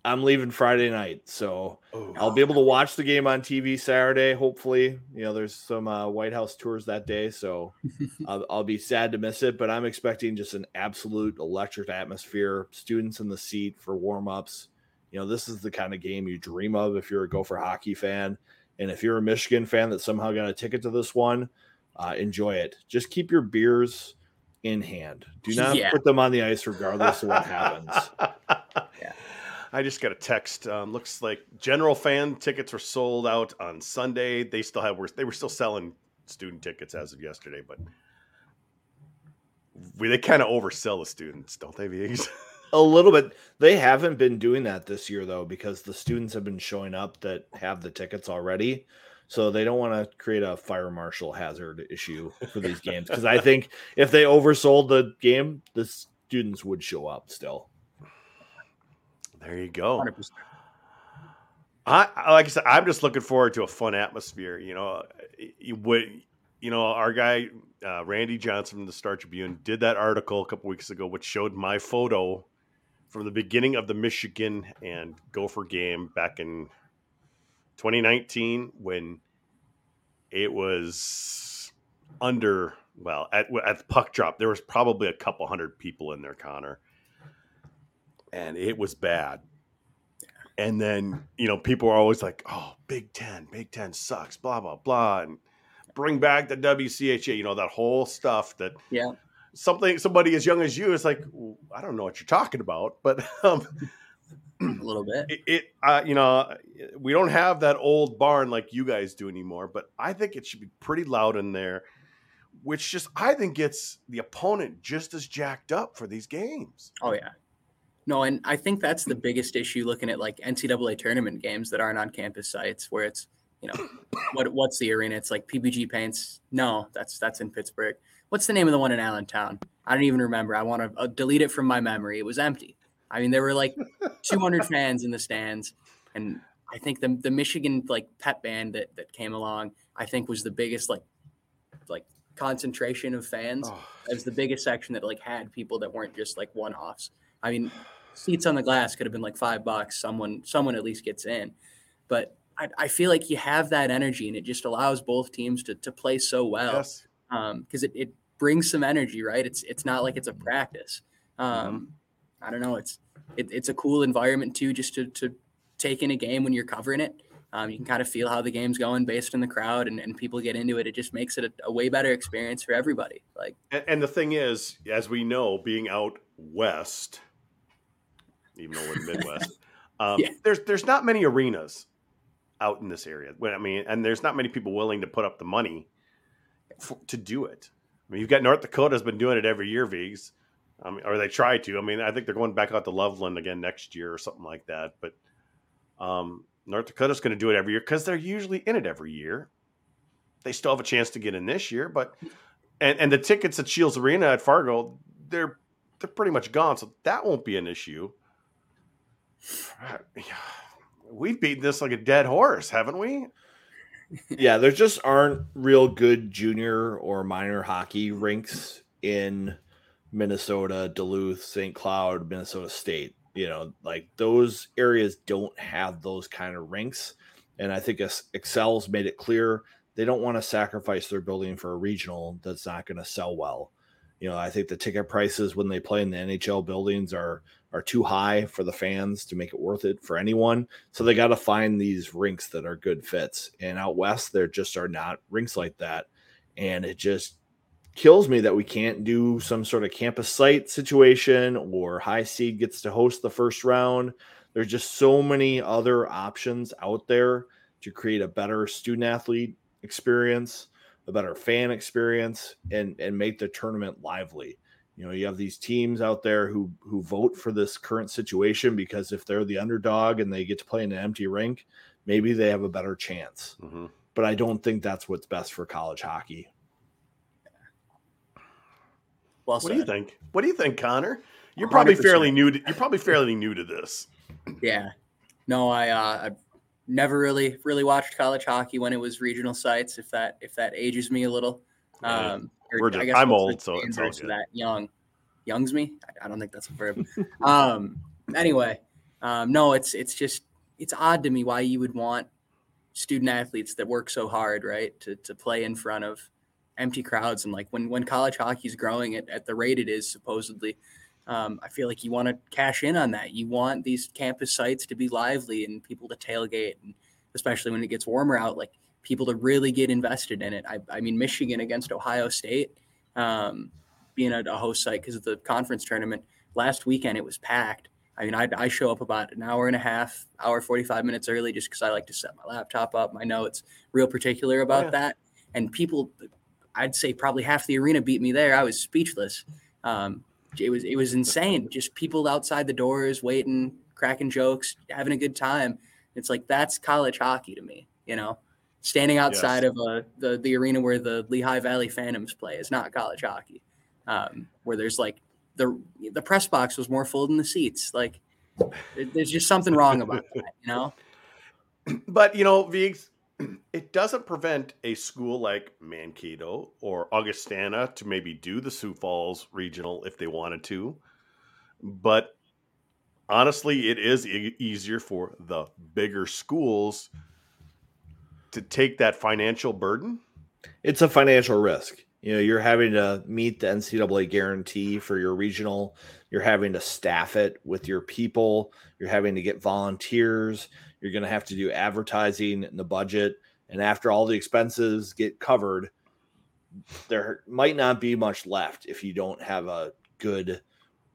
I'm leaving Friday night, so oh. I'll be able to watch the game on TV Saturday. Hopefully, you know there's some uh, White House tours that day, so I'll, I'll, be sad to miss it. But I'm expecting just an absolute electric atmosphere. Students in the seat for warm ups. You know, this is the kind of game you dream of if you're a Gopher hockey fan, and if you're a Michigan fan that somehow got a ticket to this one, uh, enjoy it. Just keep your beers in hand. Do not yeah. put them on the ice, regardless of what happens. I just got a text. Um, looks like general fan tickets were sold out on Sunday. They still have they were still selling student tickets as of yesterday, but we, they kind of oversell the students, don't they, Viggs? a little bit. They haven't been doing that this year though, because the students have been showing up that have the tickets already. So they don't want to create a fire marshal hazard issue for these games because I think if they oversold the game, the students would show up still. There you go. 100%. I like I said, I'm just looking forward to a fun atmosphere. You know, you would, you know, our guy uh, Randy Johnson from the Star Tribune did that article a couple weeks ago, which showed my photo from the beginning of the Michigan and Gopher game back in 2019 when it was under well at at the puck drop there was probably a couple hundred people in there Connor and it was bad and then you know people are always like oh Big 10 Big 10 sucks blah blah blah and bring back the WCHA you know that whole stuff that yeah something somebody as young as you is like I don't know what you're talking about but um a little bit. It, it uh, you know, we don't have that old barn like you guys do anymore, but I think it should be pretty loud in there, which just I think gets the opponent just as jacked up for these games. Oh yeah. No, and I think that's the biggest issue looking at like NCAA tournament games that aren't on campus sites where it's, you know, what what's the arena? It's like PPG paints. No, that's that's in Pittsburgh. What's the name of the one in Allentown? I don't even remember. I want to uh, delete it from my memory. It was empty. I mean, there were like 200 fans in the stands, and I think the the Michigan like pep band that that came along, I think was the biggest like like concentration of fans. Oh. It was the biggest section that like had people that weren't just like one offs. I mean, seats on the glass could have been like five bucks. Someone someone at least gets in, but I, I feel like you have that energy, and it just allows both teams to to play so well. Yes. Because um, it, it brings some energy, right? It's it's not like it's a practice. Um, mm-hmm. I don't know. It's it, it's a cool environment too, just to, to take in a game when you're covering it. Um, you can kind of feel how the game's going based on the crowd and, and people get into it. It just makes it a, a way better experience for everybody. Like, and, and, the thing is, as we know, being out west, even though we're in Midwest, um, yeah. there's there's not many arenas out in this area. I mean, and there's not many people willing to put up the money for, to do it. I mean, you've got North Dakota's been doing it every year, Vigs. I mean, or they try to. I mean, I think they're going back out to Loveland again next year or something like that. But um, North Dakota's going to do it every year because they're usually in it every year. They still have a chance to get in this year, but and and the tickets at Scheels Arena at Fargo, they're they're pretty much gone, so that won't be an issue. We've beaten this like a dead horse, haven't we? yeah, there just aren't real good junior or minor hockey rinks in Minnesota, Duluth, St. Cloud, Minnesota State. You know, like those areas don't have those kind of rinks. And I think Xcel's made it clear they don't want to sacrifice their building for a regional that's not going to sell well. You know, I think the ticket prices when they play in the NHL buildings are are too high for the fans to make it worth it for anyone. So they got to find these rinks that are good fits. And out west, there just are not rinks like that. And it just kills me that we can't do some sort of campus site situation or high seed gets to host the first round. There's just so many other options out there to create a better student athlete experience, a better fan experience, and and make the tournament lively. You know, you have these teams out there who who vote for this current situation because if they're the underdog and they get to play in an empty rink, maybe they have a better chance. Mm-hmm. But I don't think that's what's best for college hockey. Well, what do you think? What do you think, Connor? You're probably 100%. fairly new. To, you're probably fairly new to this. Yeah, no, I uh, I never really really watched college hockey when it was regional sites. If that if that ages me a little, um, or, just, I'm old, so it's all good. that young. Youngs me? I, I don't think that's a verb. um, anyway, um, no, it's it's just it's odd to me why you would want student athletes that work so hard, right, to to play in front of empty crowds and like when when college hockey is growing at, at the rate it is supposedly um, i feel like you want to cash in on that you want these campus sites to be lively and people to tailgate and especially when it gets warmer out like people to really get invested in it i, I mean michigan against ohio state um, being a, a host site because of the conference tournament last weekend it was packed I mean, I, I, show up about an hour and a half, hour, 45 minutes early just because I like to set my laptop up, my notes, real particular about oh, yeah. that. And people, I'd say probably half the arena beat me there. I was speechless. Um, it was it was insane. Just people outside the doors waiting, cracking jokes, having a good time. It's like that's college hockey to me. You know, standing outside yes. of uh, the the arena where the Lehigh Valley Phantoms play is not college hockey. Um, where there's like the the press box was more full than the seats. Like there's just something wrong about that. You know. But you know, Viggs, it doesn't prevent a school like Mankato or Augustana to maybe do the Sioux Falls regional if they wanted to. But honestly, it is e- easier for the bigger schools to take that financial burden. It's a financial risk. You know, you're having to meet the NCAA guarantee for your regional. You're having to staff it with your people. You're having to get volunteers. You're going to have to do advertising in the budget. And after all the expenses get covered, there might not be much left if you don't have a good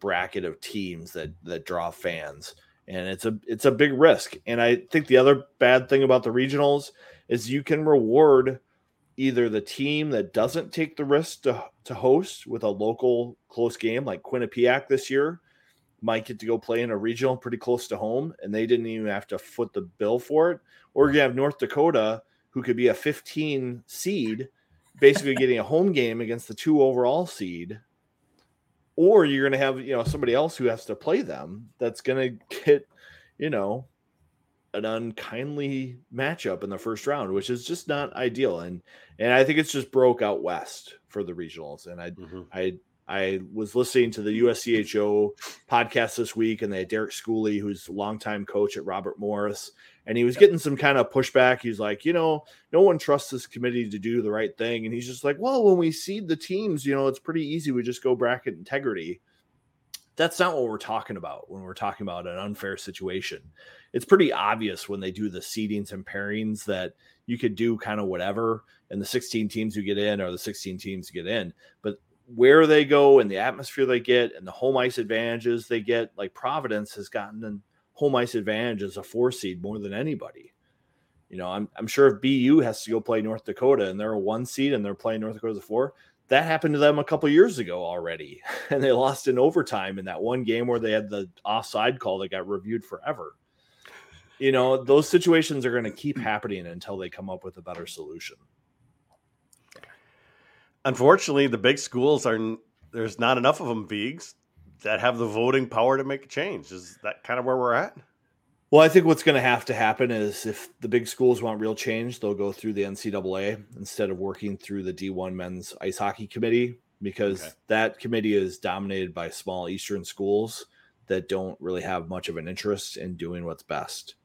bracket of teams that that draw fans. And it's a it's a big risk. And I think the other bad thing about the regionals is you can reward either the team that doesn't take the risk to, to host with a local close game like Quinnipiac this year might get to go play in a regional pretty close to home and they didn't even have to foot the bill for it. Or you have North Dakota who could be a 15 seed, basically getting a home game against the two overall seed. Or you're going to have, you know, somebody else who has to play them that's going to get, you know, an unkindly matchup in the first round, which is just not ideal. And and I think it's just broke out west for the regionals. And I mm-hmm. I I was listening to the USCHO podcast this week, and they had Derek Schooley, who's a longtime coach at Robert Morris, and he was getting some kind of pushback. He's like, you know, no one trusts this committee to do the right thing, and he's just like, well, when we seed the teams, you know, it's pretty easy. We just go bracket integrity. That's not what we're talking about when we're talking about an unfair situation. It's pretty obvious when they do the seedings and pairings that you could do kind of whatever, and the 16 teams who get in are the 16 teams get in. But where they go and the atmosphere they get and the home ice advantages they get. Like Providence has gotten a home ice advantage as a four seed more than anybody. You know, I'm, I'm sure if BU has to go play North Dakota and they're a one seed and they're playing North Dakota as a four, that happened to them a couple years ago already. And they lost in overtime in that one game where they had the offside call that got reviewed forever. You know, those situations are going to keep happening until they come up with a better solution unfortunately, the big schools are there's not enough of them Vigs that have the voting power to make a change. Is that kind of where we're at? Well, I think what's going to have to happen is if the big schools want real change, they'll go through the NCAA instead of working through the D1 men's ice hockey committee because okay. that committee is dominated by small Eastern schools that don't really have much of an interest in doing what's best.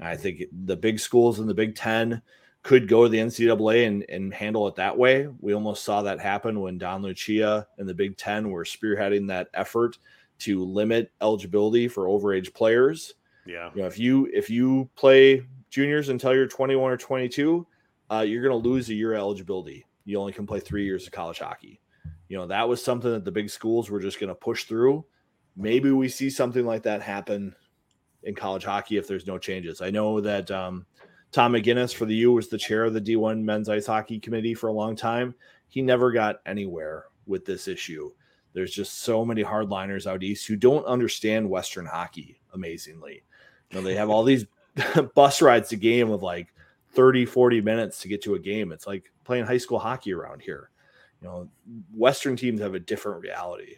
And I think the big schools in the Big Ten could go to the NCAA and, and handle it that way. We almost saw that happen when Don Lucia and the Big Ten were spearheading that effort to limit eligibility for overage players. Yeah. You know, if you if you play juniors until you're 21 or 22, uh, you're going to lose a year eligibility. You only can play three years of college hockey. You know, that was something that the big schools were just going to push through. Maybe we see something like that happen in college hockey if there's no changes. I know that um, Tom McGinnis for the U was the chair of the D1 men's ice hockey committee for a long time. He never got anywhere with this issue. There's just so many hardliners out east who don't understand Western hockey amazingly. You know, they have all these bus rides to game of like 30, 40 minutes to get to a game. It's like playing high school hockey around here. You know, Western teams have a different reality.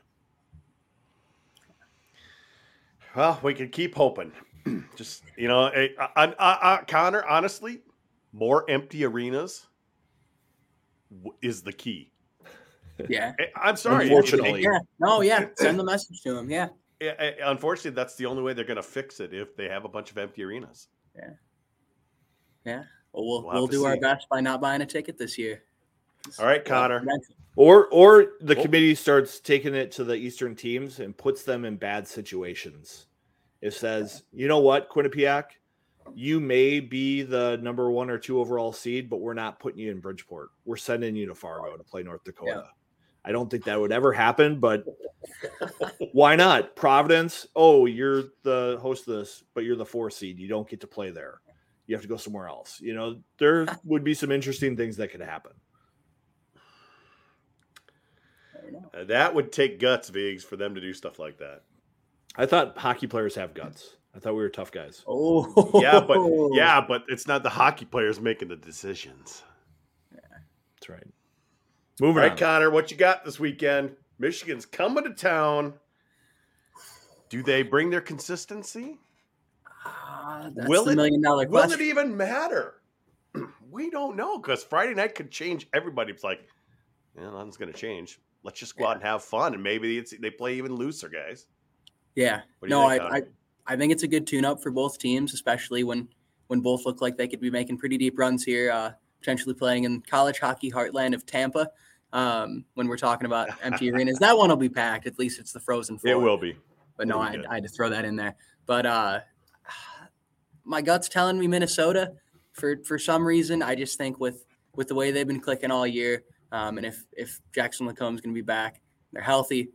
Well, we can keep hoping. Just you know, eh, I, I, I, Connor. Honestly, more empty arenas is the key. Yeah, eh, I'm sorry. Unfortunately, eh, yeah, no, yeah. Send the message to him. Yeah. Unfortunately, that's the only way they're going to fix it if they have a bunch of empty arenas. Yeah. Yeah. Well, we'll, we'll, we'll do see. our best by not buying a ticket this year. All right, Connor. Or or the oh. committee starts taking it to the Eastern teams and puts them in bad situations. It says, you know what, Quinnipiac, you may be the number one or two overall seed, but we're not putting you in Bridgeport. We're sending you to Fargo to play North Dakota. Yeah. I don't think that would ever happen, but why not? Providence, oh, you're the host of this, but you're the four seed. You don't get to play there. You have to go somewhere else. You know, there would be some interesting things that could happen. Uh, that would take guts, Vigs, for them to do stuff like that. I thought hockey players have guts. I thought we were tough guys. Oh, yeah, but yeah, but it's not the hockey players making the decisions. Yeah, that's right. Moving All right, on. Connor, what you got this weekend? Michigan's coming to town. Do they bring their consistency? Uh, will it, million dollar question. Will it even matter? we don't know because Friday night could change. Everybody's like, yeah, nothing's going to change. Let's just go yeah. out and have fun, and maybe it's they play even looser, guys. Yeah. No, think, I, I I think it's a good tune up for both teams, especially when when both look like they could be making pretty deep runs here, uh, potentially playing in college hockey heartland of Tampa. Um, when we're talking about empty arenas, that one will be packed. At least it's the frozen floor. It will be. But no, I, I, had to throw that in there. But uh, my gut's telling me Minnesota for for some reason. I just think with with the way they've been clicking all year, um, and if if Jackson LaCombe's going to be back, they're healthy.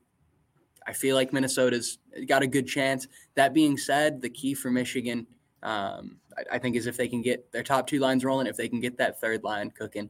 I feel like Minnesota's got a good chance. That being said, the key for Michigan, um, I, think, is if they can get their top two lines rolling, if they can get that third line cooking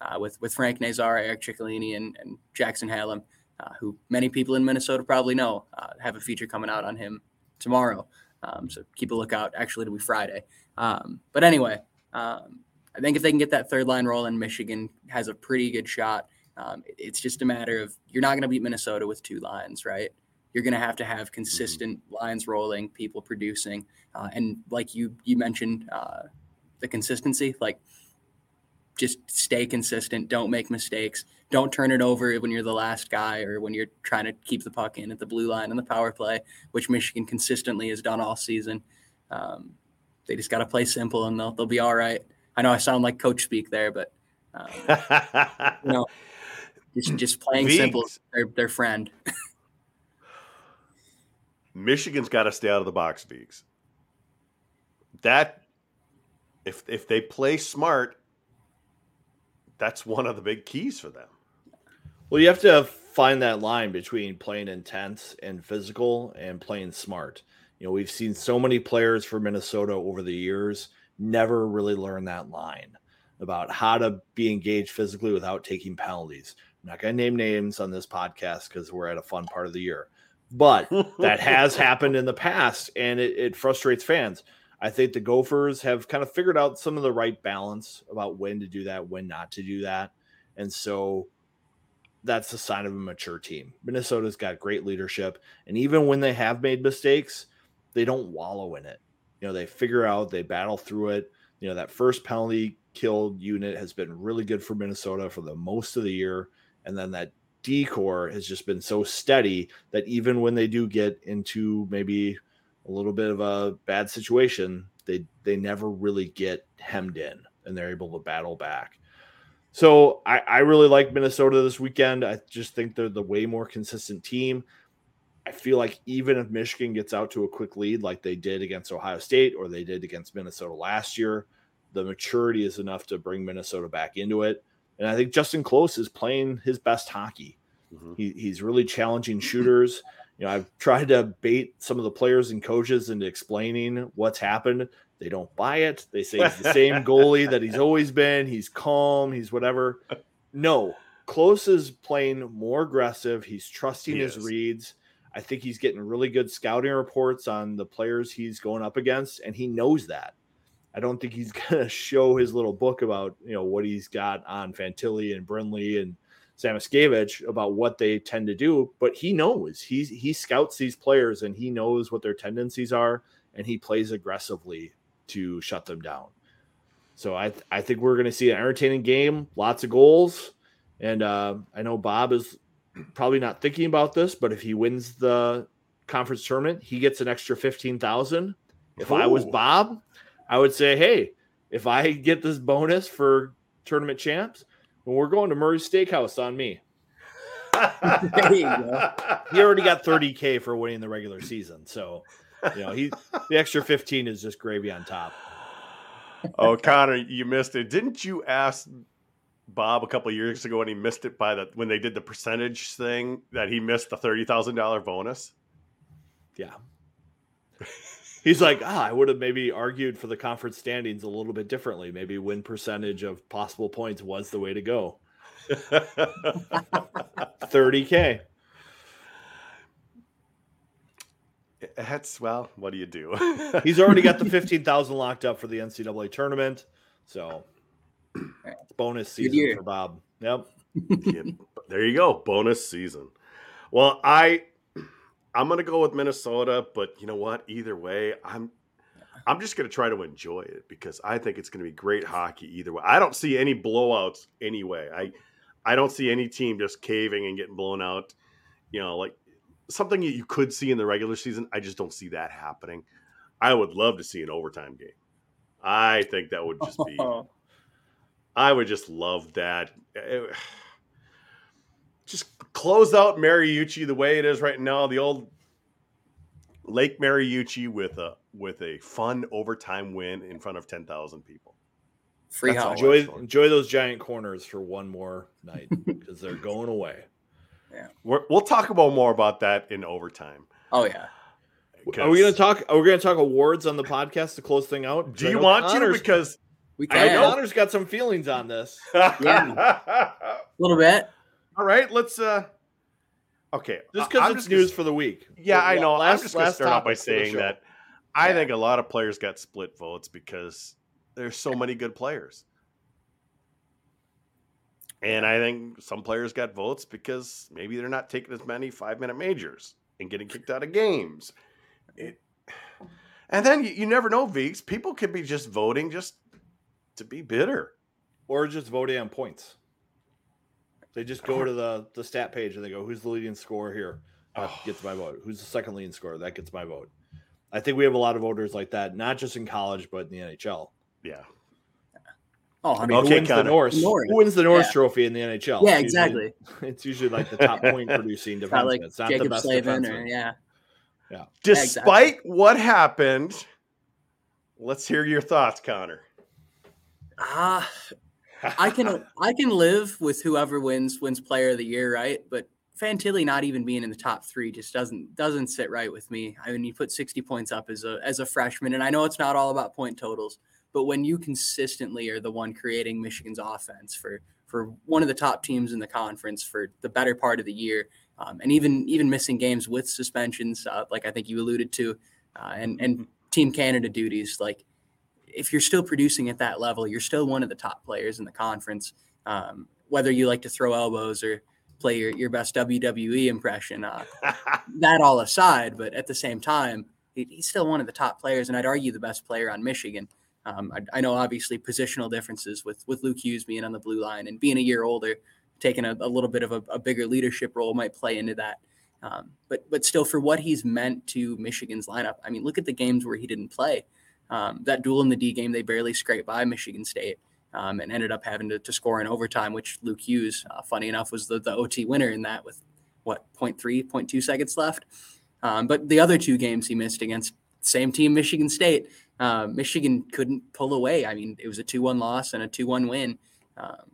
uh, with with Frank Nazar, Eric Ciccolini, and, and Jackson Hallum, uh, who many people in Minnesota probably know, uh, have a feature coming out on him tomorrow. Um, so keep a lookout. Actually, it'll be Friday. Um, but anyway, um, I think if they can get that third line rolling, Michigan has a pretty good shot. Um, it's just a matter of you're not going to beat Minnesota with two lines, right? You're going to have to have mm-hmm. consistent mm-hmm. lines rolling, people producing, uh, and like you you mentioned, uh, the consistency. Like, just stay consistent. Don't make mistakes. Don't turn it over when you're the last guy or when you're trying to keep the puck in at the blue line on the power play, which Michigan consistently has done all season. Um, they just got to play simple and they'll they'll be all right. I know I sound like coach speak there, but um, you know, just just playing Veeks. simple. Their their friend. Michigan's got to stay out of the box, Veeks. That if if they play smart, that's one of the big keys for them. Well, you have to find that line between playing intense and physical and playing smart. You know, we've seen so many players for Minnesota over the years never really learn that line about how to be engaged physically without taking penalties. I'm not going to name names on this podcast because we're at a fun part of the year, but that has happened in the past and it, it, frustrates fans. I think the Gophers have kind of figured out some of the right balance about when to do that, when not to do that. And so that's a sign of a mature team. Minnesota's got great leadership. And even when they have made mistakes, they don't wallow in it. You know, they figure out, they battle through it. You know, that first penalty killed unit has been really good for Minnesota for the most of the year and then that D corps has just been so steady that even when they do get into maybe a little bit of a bad situation, they they never really get hemmed in. and they're able to battle back. So I, I really like Minnesota this weekend. I just think they're the way more consistent team. I feel like even if Michigan gets out to a quick lead like they did against Ohio State or they did against Minnesota last year, the maturity is enough to bring Minnesota back into it. And I think Justin Close is playing his best hockey. Mm-hmm. He, he's really challenging shooters. You know, I've tried to bait some of the players and coaches into explaining what's happened. They don't buy it. They say he's the same goalie that he's always been. He's calm. He's whatever. No, Close is playing more aggressive. He's trusting he his is. reads. I think he's getting really good scouting reports on the players he's going up against, and he knows that. I don't think he's going to show his little book about you know what he's got on Fantilli and Brindley and Samoskevich about what they tend to do, but he knows he's he scouts these players and he knows what their tendencies are, and he plays aggressively to shut them down. So I th- I think we're going to see an entertaining game, lots of goals, and uh, I know Bob is probably not thinking about this, but if he wins the conference tournament, he gets an extra fifteen thousand. If Ooh. I was Bob, I would say, hey, if I get this bonus for tournament champs, well, we're going to Murray's Steakhouse on me. he already got 30k for winning the regular season, so you know he the extra 15 is just gravy on top. Oh, Connor, you missed it. Didn't you ask Bob a couple years ago when he missed it by the when they did the percentage thing that he missed the thirty thousand dollar bonus? Yeah. He's like, ah, I would have maybe argued for the conference standings a little bit differently. Maybe win percentage of possible points was the way to go. 30K. That's well, what do you do? He's already got the 15,000 locked up for the NCAA tournament. So it's bonus season for Bob. Yep. yeah, there you go. Bonus season. Well, I I'm gonna go with Minnesota, but you know what? Either way, I'm I'm just gonna try to enjoy it because I think it's gonna be great hockey either way. I don't see any blowouts anyway. I I don't see any team just caving and getting blown out. You know, like something that you could see in the regular season. I just don't see that happening. I would love to see an overtime game. I think that would just be. I would just love that. It, just close out Mariucci the way it is right now. The old Lake Mariucci with a with a fun overtime win in front of ten thousand people. Free enjoy enjoy those giant corners for one more night because they're going away. Yeah, we will talk about more about that in overtime. Oh yeah. Are we going to talk? Are we going to talk awards on the podcast to close thing out? Do you want Connor's, to? Because we can. I know Connor's got some feelings on this. yeah, a little bit. All right, let's. uh Okay, just because it's news gonna, for the week. Yeah, well, I know. Last, I'm just going to start off by saying that I yeah. think a lot of players got split votes because there's so many good players. And I think some players got votes because maybe they're not taking as many five minute majors and getting kicked out of games. It, and then you, you never know, Veeks. People could be just voting just to be bitter. Or just voting on points. They just go to the the stat page and they go, "Who's the leading scorer here?" That oh. gets my vote. Who's the second leading scorer? That gets my vote. I think we have a lot of voters like that, not just in college, but in the NHL. Yeah. Oh, I mean, okay, who wins the Norris? Norris? Who wins the Norris yeah. Trophy in the NHL? Yeah, exactly. Usually, it's usually like the top point producing defenseman. Like it's not Jaccob the best Slavin defenseman. Or, yeah. Yeah. Despite exactly. what happened, let's hear your thoughts, Connor. Ah, uh, I can I can live with whoever wins wins player of the year, right? But Fantilli not even being in the top three just doesn't doesn't sit right with me. I mean, you put 60 points up as a as a freshman, and I know it's not all about point totals, but when you consistently are the one creating Michigan's offense for for one of the top teams in the conference for the better part of the year, um, and even even missing games with suspensions, uh, like I think you alluded to, uh, and and mm-hmm. Team Canada duties, like if you're still producing at that level, you're still one of the top players in the conference. Um, whether you like to throw elbows or play your, your best WWE impression, uh, that all aside, but at the same time, he, he's still one of the top players, and I'd argue the best player on Michigan. Um, I, I, know obviously positional differences with with Luke Hughes being on the blue line and being a year older, taking a, a little bit of a, a, bigger leadership role might play into that. Um, but but still, for what he's meant to Michigan's lineup, I mean, look at the games where he didn't play. Um, that duel in the D game, they barely scraped by Michigan State. um, and ended up having to, to, score in overtime, which Luke Hughes, uh, funny enough, was the, the OT winner in that with what 0.3, 0.2 seconds left. Um, but the other two games he missed against same team, Michigan State, uh, Michigan couldn't pull away. I mean, it was a 2 1 loss and a 2 1 win, um,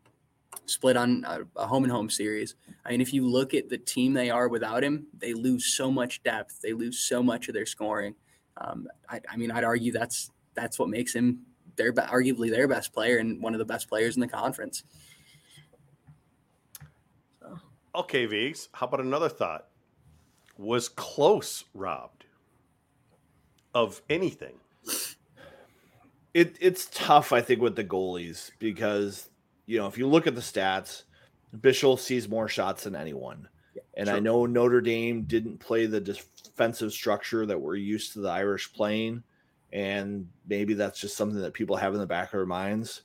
split on a, home and home series. I mean, if you look at the team they are without him, they lose so much depth, they lose so much of their scoring. Um, I, I, mean, I'd argue that's that's what makes him their arguably their best player and one of the best players in the conference. So. Okay, Vigs. How about another thought? Was Close robbed of anything? It, it's tough, I think, with the goalies because you know if you look at the stats, Bischel sees more shots than anyone. And I know Notre Dame didn't play the defensive structure that we're used to the Irish playing. And maybe that's just something that people have in the back of their minds.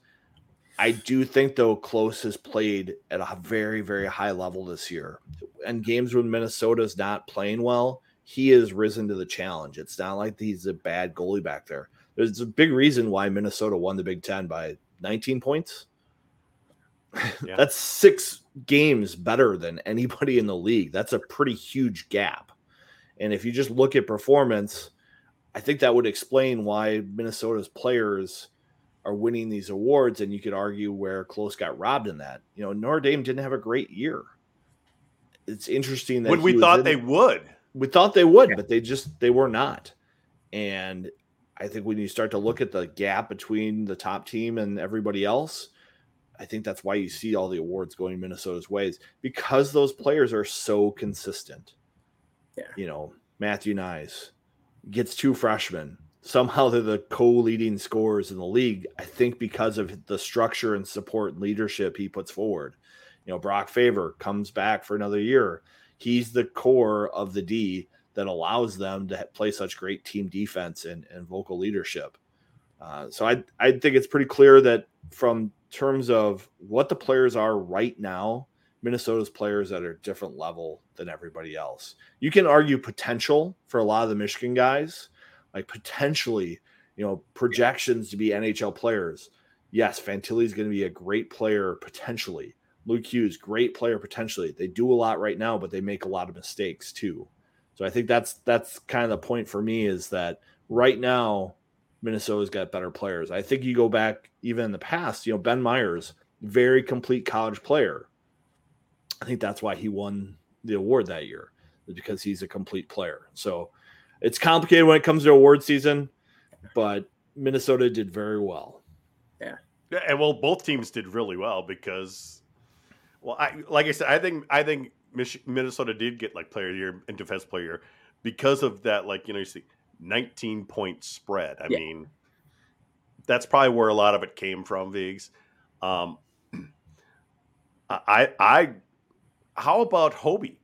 I do think, though, Close has played at a very, very high level this year. And games when Minnesota is not playing well, he has risen to the challenge. It's not like he's a bad goalie back there. There's a big reason why Minnesota won the Big Ten by 19 points. Yeah. That's six games better than anybody in the league. That's a pretty huge gap. And if you just look at performance, I think that would explain why Minnesota's players are winning these awards. And you could argue where Close got robbed in that. You know, Notre Dame didn't have a great year. It's interesting that when we thought in, they would, we thought they would, yeah. but they just they were not. And I think when you start to look at the gap between the top team and everybody else, I think that's why you see all the awards going Minnesota's ways because those players are so consistent. Yeah. You know, Matthew Knies gets two freshmen. Somehow they're the co-leading scorers in the league. I think because of the structure and support and leadership he puts forward. You know, Brock Faber comes back for another year. He's the core of the D that allows them to play such great team defense and, and vocal leadership. Uh, so I I think it's pretty clear that from terms of what the players are right now, Minnesota's players at a different level than everybody else. You can argue potential for a lot of the Michigan guys, like potentially, you know, projections to be NHL players. Yes, Fantilli is going to be a great player potentially. Luke Hughes, great player potentially. They do a lot right now, but they make a lot of mistakes too. So I think that's that's kind of the point for me is that right now Minnesota's got better players. I think you go back even in the past, you know, Ben Meyers, very complete college player. I think that's why he won the award that year, because he's a complete player. So it's complicated when it comes to award season, but Minnesota did very well. Yeah. Yeah, and well, both teams did really well because, well, I like I said, I think I think Mich- Minnesota did get like player of the year and defense player year because of that. Like you know, you see 19 point spread. I yeah. mean, that's probably where a lot of it came from, Vigs. Um, I, I, how about Hobey?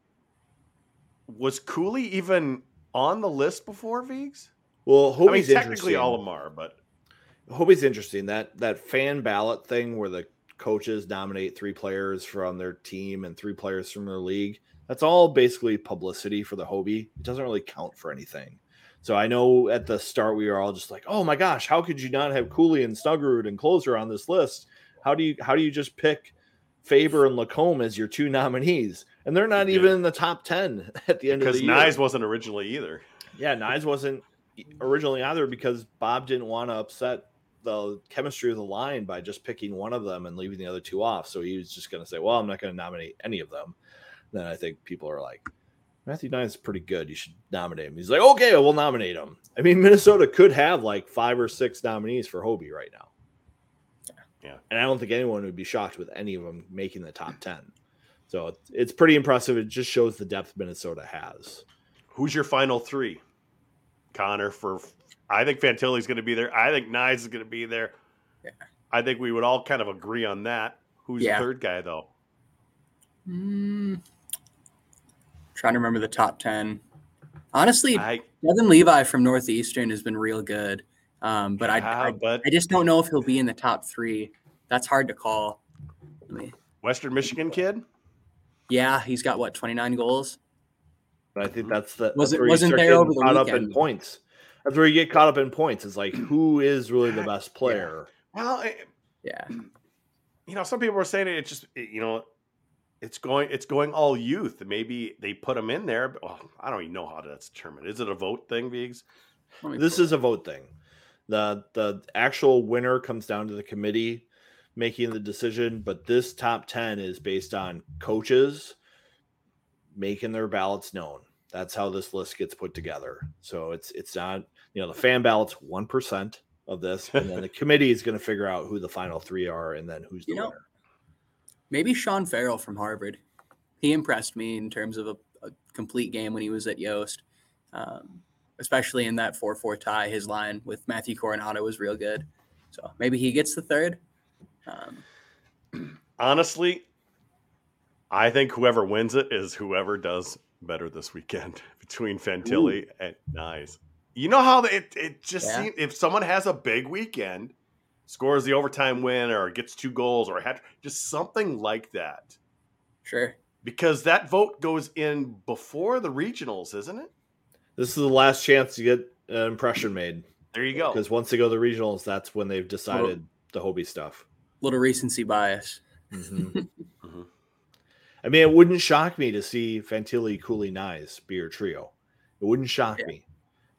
Was Cooley even on the list before Vigs? Well, Hobey's I mean, technically all of but Hobey's interesting. That that fan ballot thing where the coaches nominate three players from their team and three players from their league. That's all basically publicity for the Hobey. It doesn't really count for anything. So I know at the start we were all just like, "Oh my gosh, how could you not have Cooley and Snuggerud and Closer on this list? How do you how do you just pick Faber and LaCombe as your two nominees, and they're not even in the top ten at the end because of the year. Knies wasn't originally either. Yeah, Knies wasn't originally either because Bob didn't want to upset the chemistry of the line by just picking one of them and leaving the other two off. So he was just going to say, "Well, I'm not going to nominate any of them." Then I think people are like, Matthew Knies is pretty good. You should nominate him. He's like, okay, we'll nominate him. I mean, Minnesota could have like five or six nominees for Hobey right now. Yeah. And I don't think anyone would be shocked with any of them making the top 10. So it's pretty impressive. It just shows the depth Minnesota has. Who's your final three? Connor, for I think Fantilli's going to be there. I think Knies is going to be there. Yeah. I think we would all kind of agree on that. Who's yeah. the third guy, though? Mm, Trying to remember the top 10. Honestly, I, Devon Levi from Northeastern has been real good. Um, but, yeah, I, I, but I just don't know if he'll be in the top three. That's hard to call. I mean, Western Michigan kid? Yeah, he's got what, 29 goals? But I think that's the was it wasn't there over the caught weekend. up in points. That's where you get caught up in points. It's like who is really the best player? Yeah. Well, yeah. you know, some people were saying it, just it, you know, it's going it's going all youth. Maybe they put them in there. But, well, I don't even know how that's determined. Is it a vote thing, Viggs? This is a vote thing. The The actual winner comes down to the committee making the decision, but this top ten is based on coaches making their ballots known. That's how this list gets put together. So it's it's not you know the fan ballots one percent of this, and then the committee is going to figure out who the final three are, and then who's the You know, winner. Maybe Sean Farrell from Harvard. He impressed me in terms of a, a complete game when he was at Yost, um, especially in that 4 4 tie. His line with Matthew Coronado was real good. So maybe he gets the third. Um, Honestly, I think whoever wins it is whoever does better this weekend between Fantilli and Knies. You know how it it just Yeah. seems if someone has a big weekend, scores the overtime win or gets two goals or a hat, just something like that. sure. Because that vote goes in before the regionals, isn't it? This is the last chance to get an impression made There you go. because once they go to the regionals, that's when they've decided the Hobey stuff. Little recency bias. Mhm. Mhm. I mean, it wouldn't shock me to see Fantilli, Cooley, Knies be your trio. It wouldn't shock Yeah. me.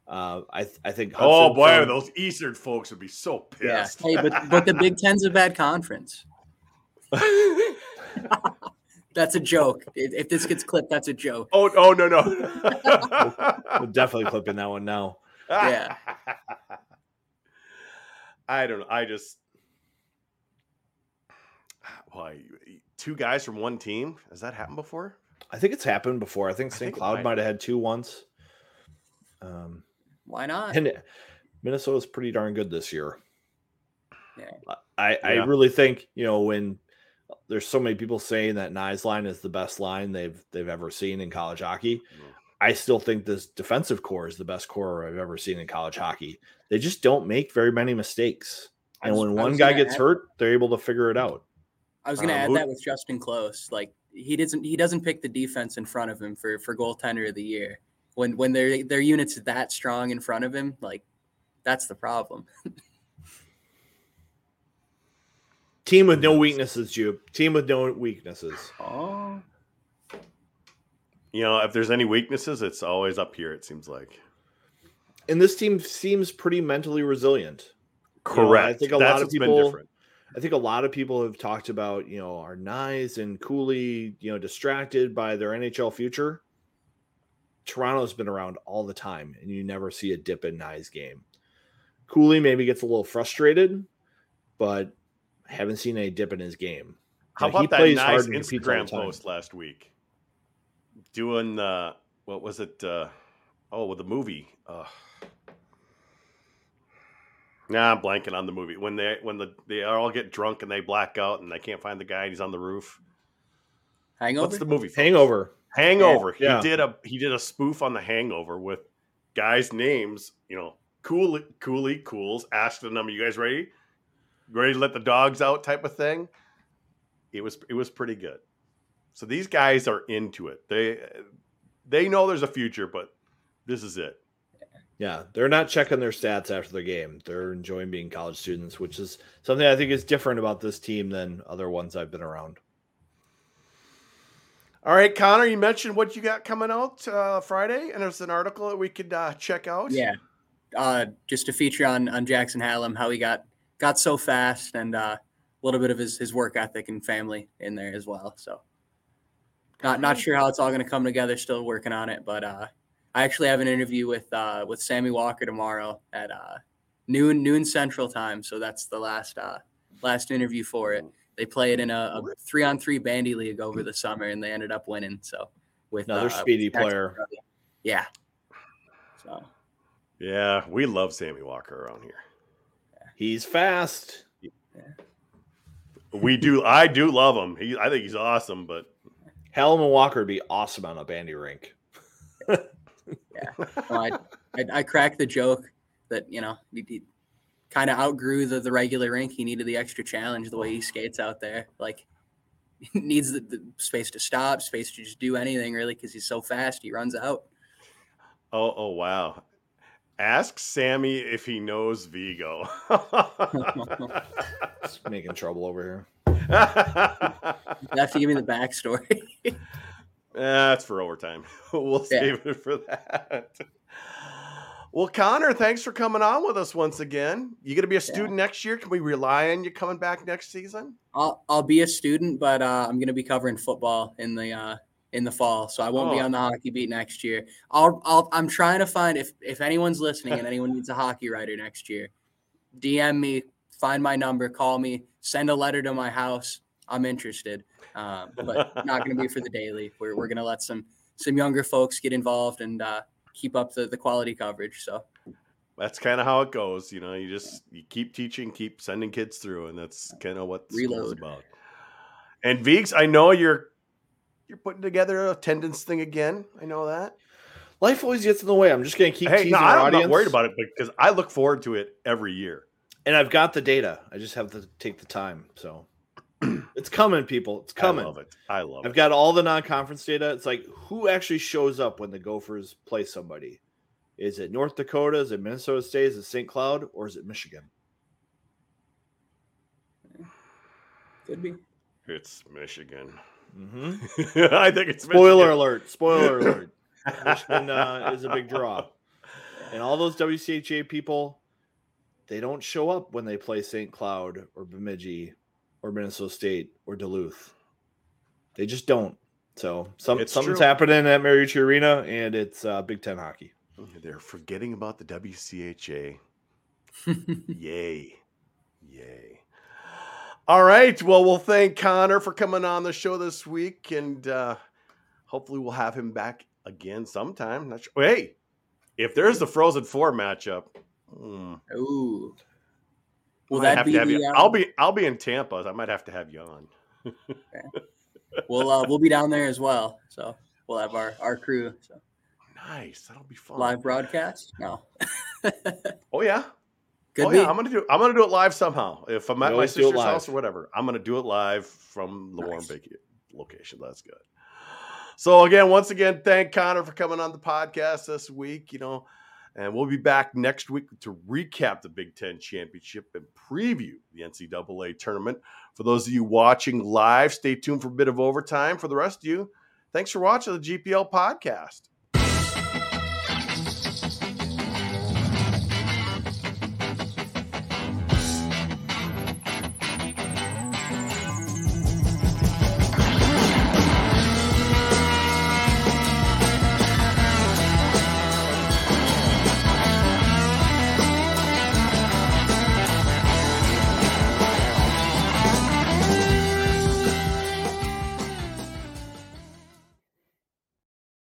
Uh, I th- I think. Oh boy, from- those Eastern folks would be so Yeah. pissed. Hey, but but the Big Ten's a bad conference. That's a joke. If, if this gets clipped, that's a joke. oh, oh no no. We're definitely clipping that one now. Yeah. I don't know. I just why two guys from one team? Has that happened before? I think it's happened before. I think I St. think Cloud might. might have had two once. Um, Why not? and Minnesota's pretty darn good this year. Yeah. I, I Yeah. really think you know when there's so many people saying that Knies line is the best line they've they've ever seen in college hockey. Mm. I still think this defensive core is the best core I've ever seen in college hockey. They just don't make very many mistakes. And was- when one guy gets add- hurt, they're able to figure it out. I was going to Um, add who- that with Justin Close. Like he doesn't he doesn't pick the defense in front of him for for goaltender of the year. When when their their units that strong in front of him, like that's the problem. Team with no weaknesses, Jupe. Team with no weaknesses. Oh, You know, if there's any weaknesses, it's always up here. It seems like And this team seems pretty mentally resilient. You know, correct. I think a That's lot of people. I think a lot of people have talked about, you know, are Knies and Cooley, you know, distracted by their NHL future. Toronto's been around all the time, and you never see a dip in Knies game. Cooley maybe gets a little frustrated, but I haven't seen any dip in his game. How You know, he about that nice hard and competes all the Instagram post last week? Doing the what was it? Uh, oh, with the movie. Uh, nah, I'm blanking on the movie. When they when the they all get drunk and they black out and they can't find the guy and he's on the roof. hangover. What's the movie? folks? Hangover. Hangover. Yeah. He did a he did a spoof on the Hangover with guys' names. You know, Cooley, Cooley, Cools. Ashton, them. You guys ready? Ready to let the dogs out? Type of thing. It was it was pretty good. So these guys are into it. They they know there's a future, but this is it. Yeah, they're not checking their stats after the game. They're enjoying being college students, which is something I think is different about this team than other ones I've been around. All right, Connor, you mentioned what you got coming out uh, Friday, and there's an article that we could uh, check out. Yeah, uh, just a feature on on Jackson Hallum, how he got got so fast, and uh, a little bit of his his work ethic and family in there as well. So, not not sure how it's all going to come together. Still working on it, but uh, I actually have an interview with uh, with Sammy Walker tomorrow at uh, noon noon Central Time. So that's the last uh, last interview for it. They play it in a, a three on three bandy league over the summer, and they ended up winning. So with Another uh, speedy with player. Yeah. So. yeah, we love Sammy Walker around here. He's fast. We do. I do love him. He, I think he's awesome. But Hallum and Walker would be awesome on a bandy rink. Well, I, I, I cracked the joke that you know he, he kind of outgrew the, the regular rink. He needed the extra challenge the way he skates out there. Like he needs the, the space to stop, space to just do anything really because he's so fast. He runs out. oh, oh wow. Ask Sammy if he knows Vigo. Just making trouble over here. You have to give me the backstory. That's for overtime. we'll Yeah. save it for that. Well, Connor, thanks for coming on with us once again. You going to be a student next year? Can we rely on you coming back next season? I'll I'll be a student, but uh, I'm gonna be covering football in the uh, in the fall, so I won't be Oh. on the hockey beat next year. I'll, I'll I'm trying to find if if anyone's listening and anyone needs a hockey writer next year, DM me, find my number, call me, send a letter to my house. I'm interested, um, but not gonna be for the daily. We're we're gonna let some some younger folks get involved and uh, keep up the the quality coverage. So That's kind of how it goes. You know, you just you keep teaching, keep sending kids through, and that's kind of what the school's Reload. about. And Veeks, I know you're you're putting together a attendance thing again. I know that. Life always gets in the way. I'm just going to keep hey, teasing no, our I'm audience. not worried about it because I look forward to it every year. and I've got the data. I just have to take the time. So it's coming, people. It's coming. I love it. I love I've it. got all the non-conference data. It's like who actually shows up when the Gophers play somebody? Is it North Dakota? Is it Minnesota State? Is it St. Cloud? Or is it Michigan? could be. It's Michigan. Hmm I think it's Spoiler Michigan. alert! Spoiler alert! Michigan uh, is a big draw, and all those WCHA people, they don't show up when they play St. Cloud or Bemidji or Minnesota State or Duluth. They just don't. So some It's something's true. happening at Mariucci Arena, and it's uh, Big Ten hockey. They're forgetting about the WCHA. Yay. Yay. All right. Well, we'll thank Connor for coming on the show this week, and uh, hopefully we'll have him back again sometime. Not sure. Hey, if there's the Frozen Four matchup, hmm, Ooh. Will that be the, uh, I'll be I'll be in Tampa. I might have to have you on. we'll uh, we'll be down there as well. So we'll have our our crew. So Nice. That'll be fun. live broadcast. No, Oh yeah. Could oh be. yeah. I'm gonna do. I'm gonna do it live somehow. If I'm at my always do it sister's house or whatever, I'm gonna do it live from the Warren Nice. Big location. That's good. So again, once again, thank Connor for coming on the podcast this week. You know, and we'll be back next week to recap the Big Ten championship and preview the NCAA tournament. For those of you watching live, stay tuned for a bit of overtime. For the rest of you, thanks for watching the GPL podcast.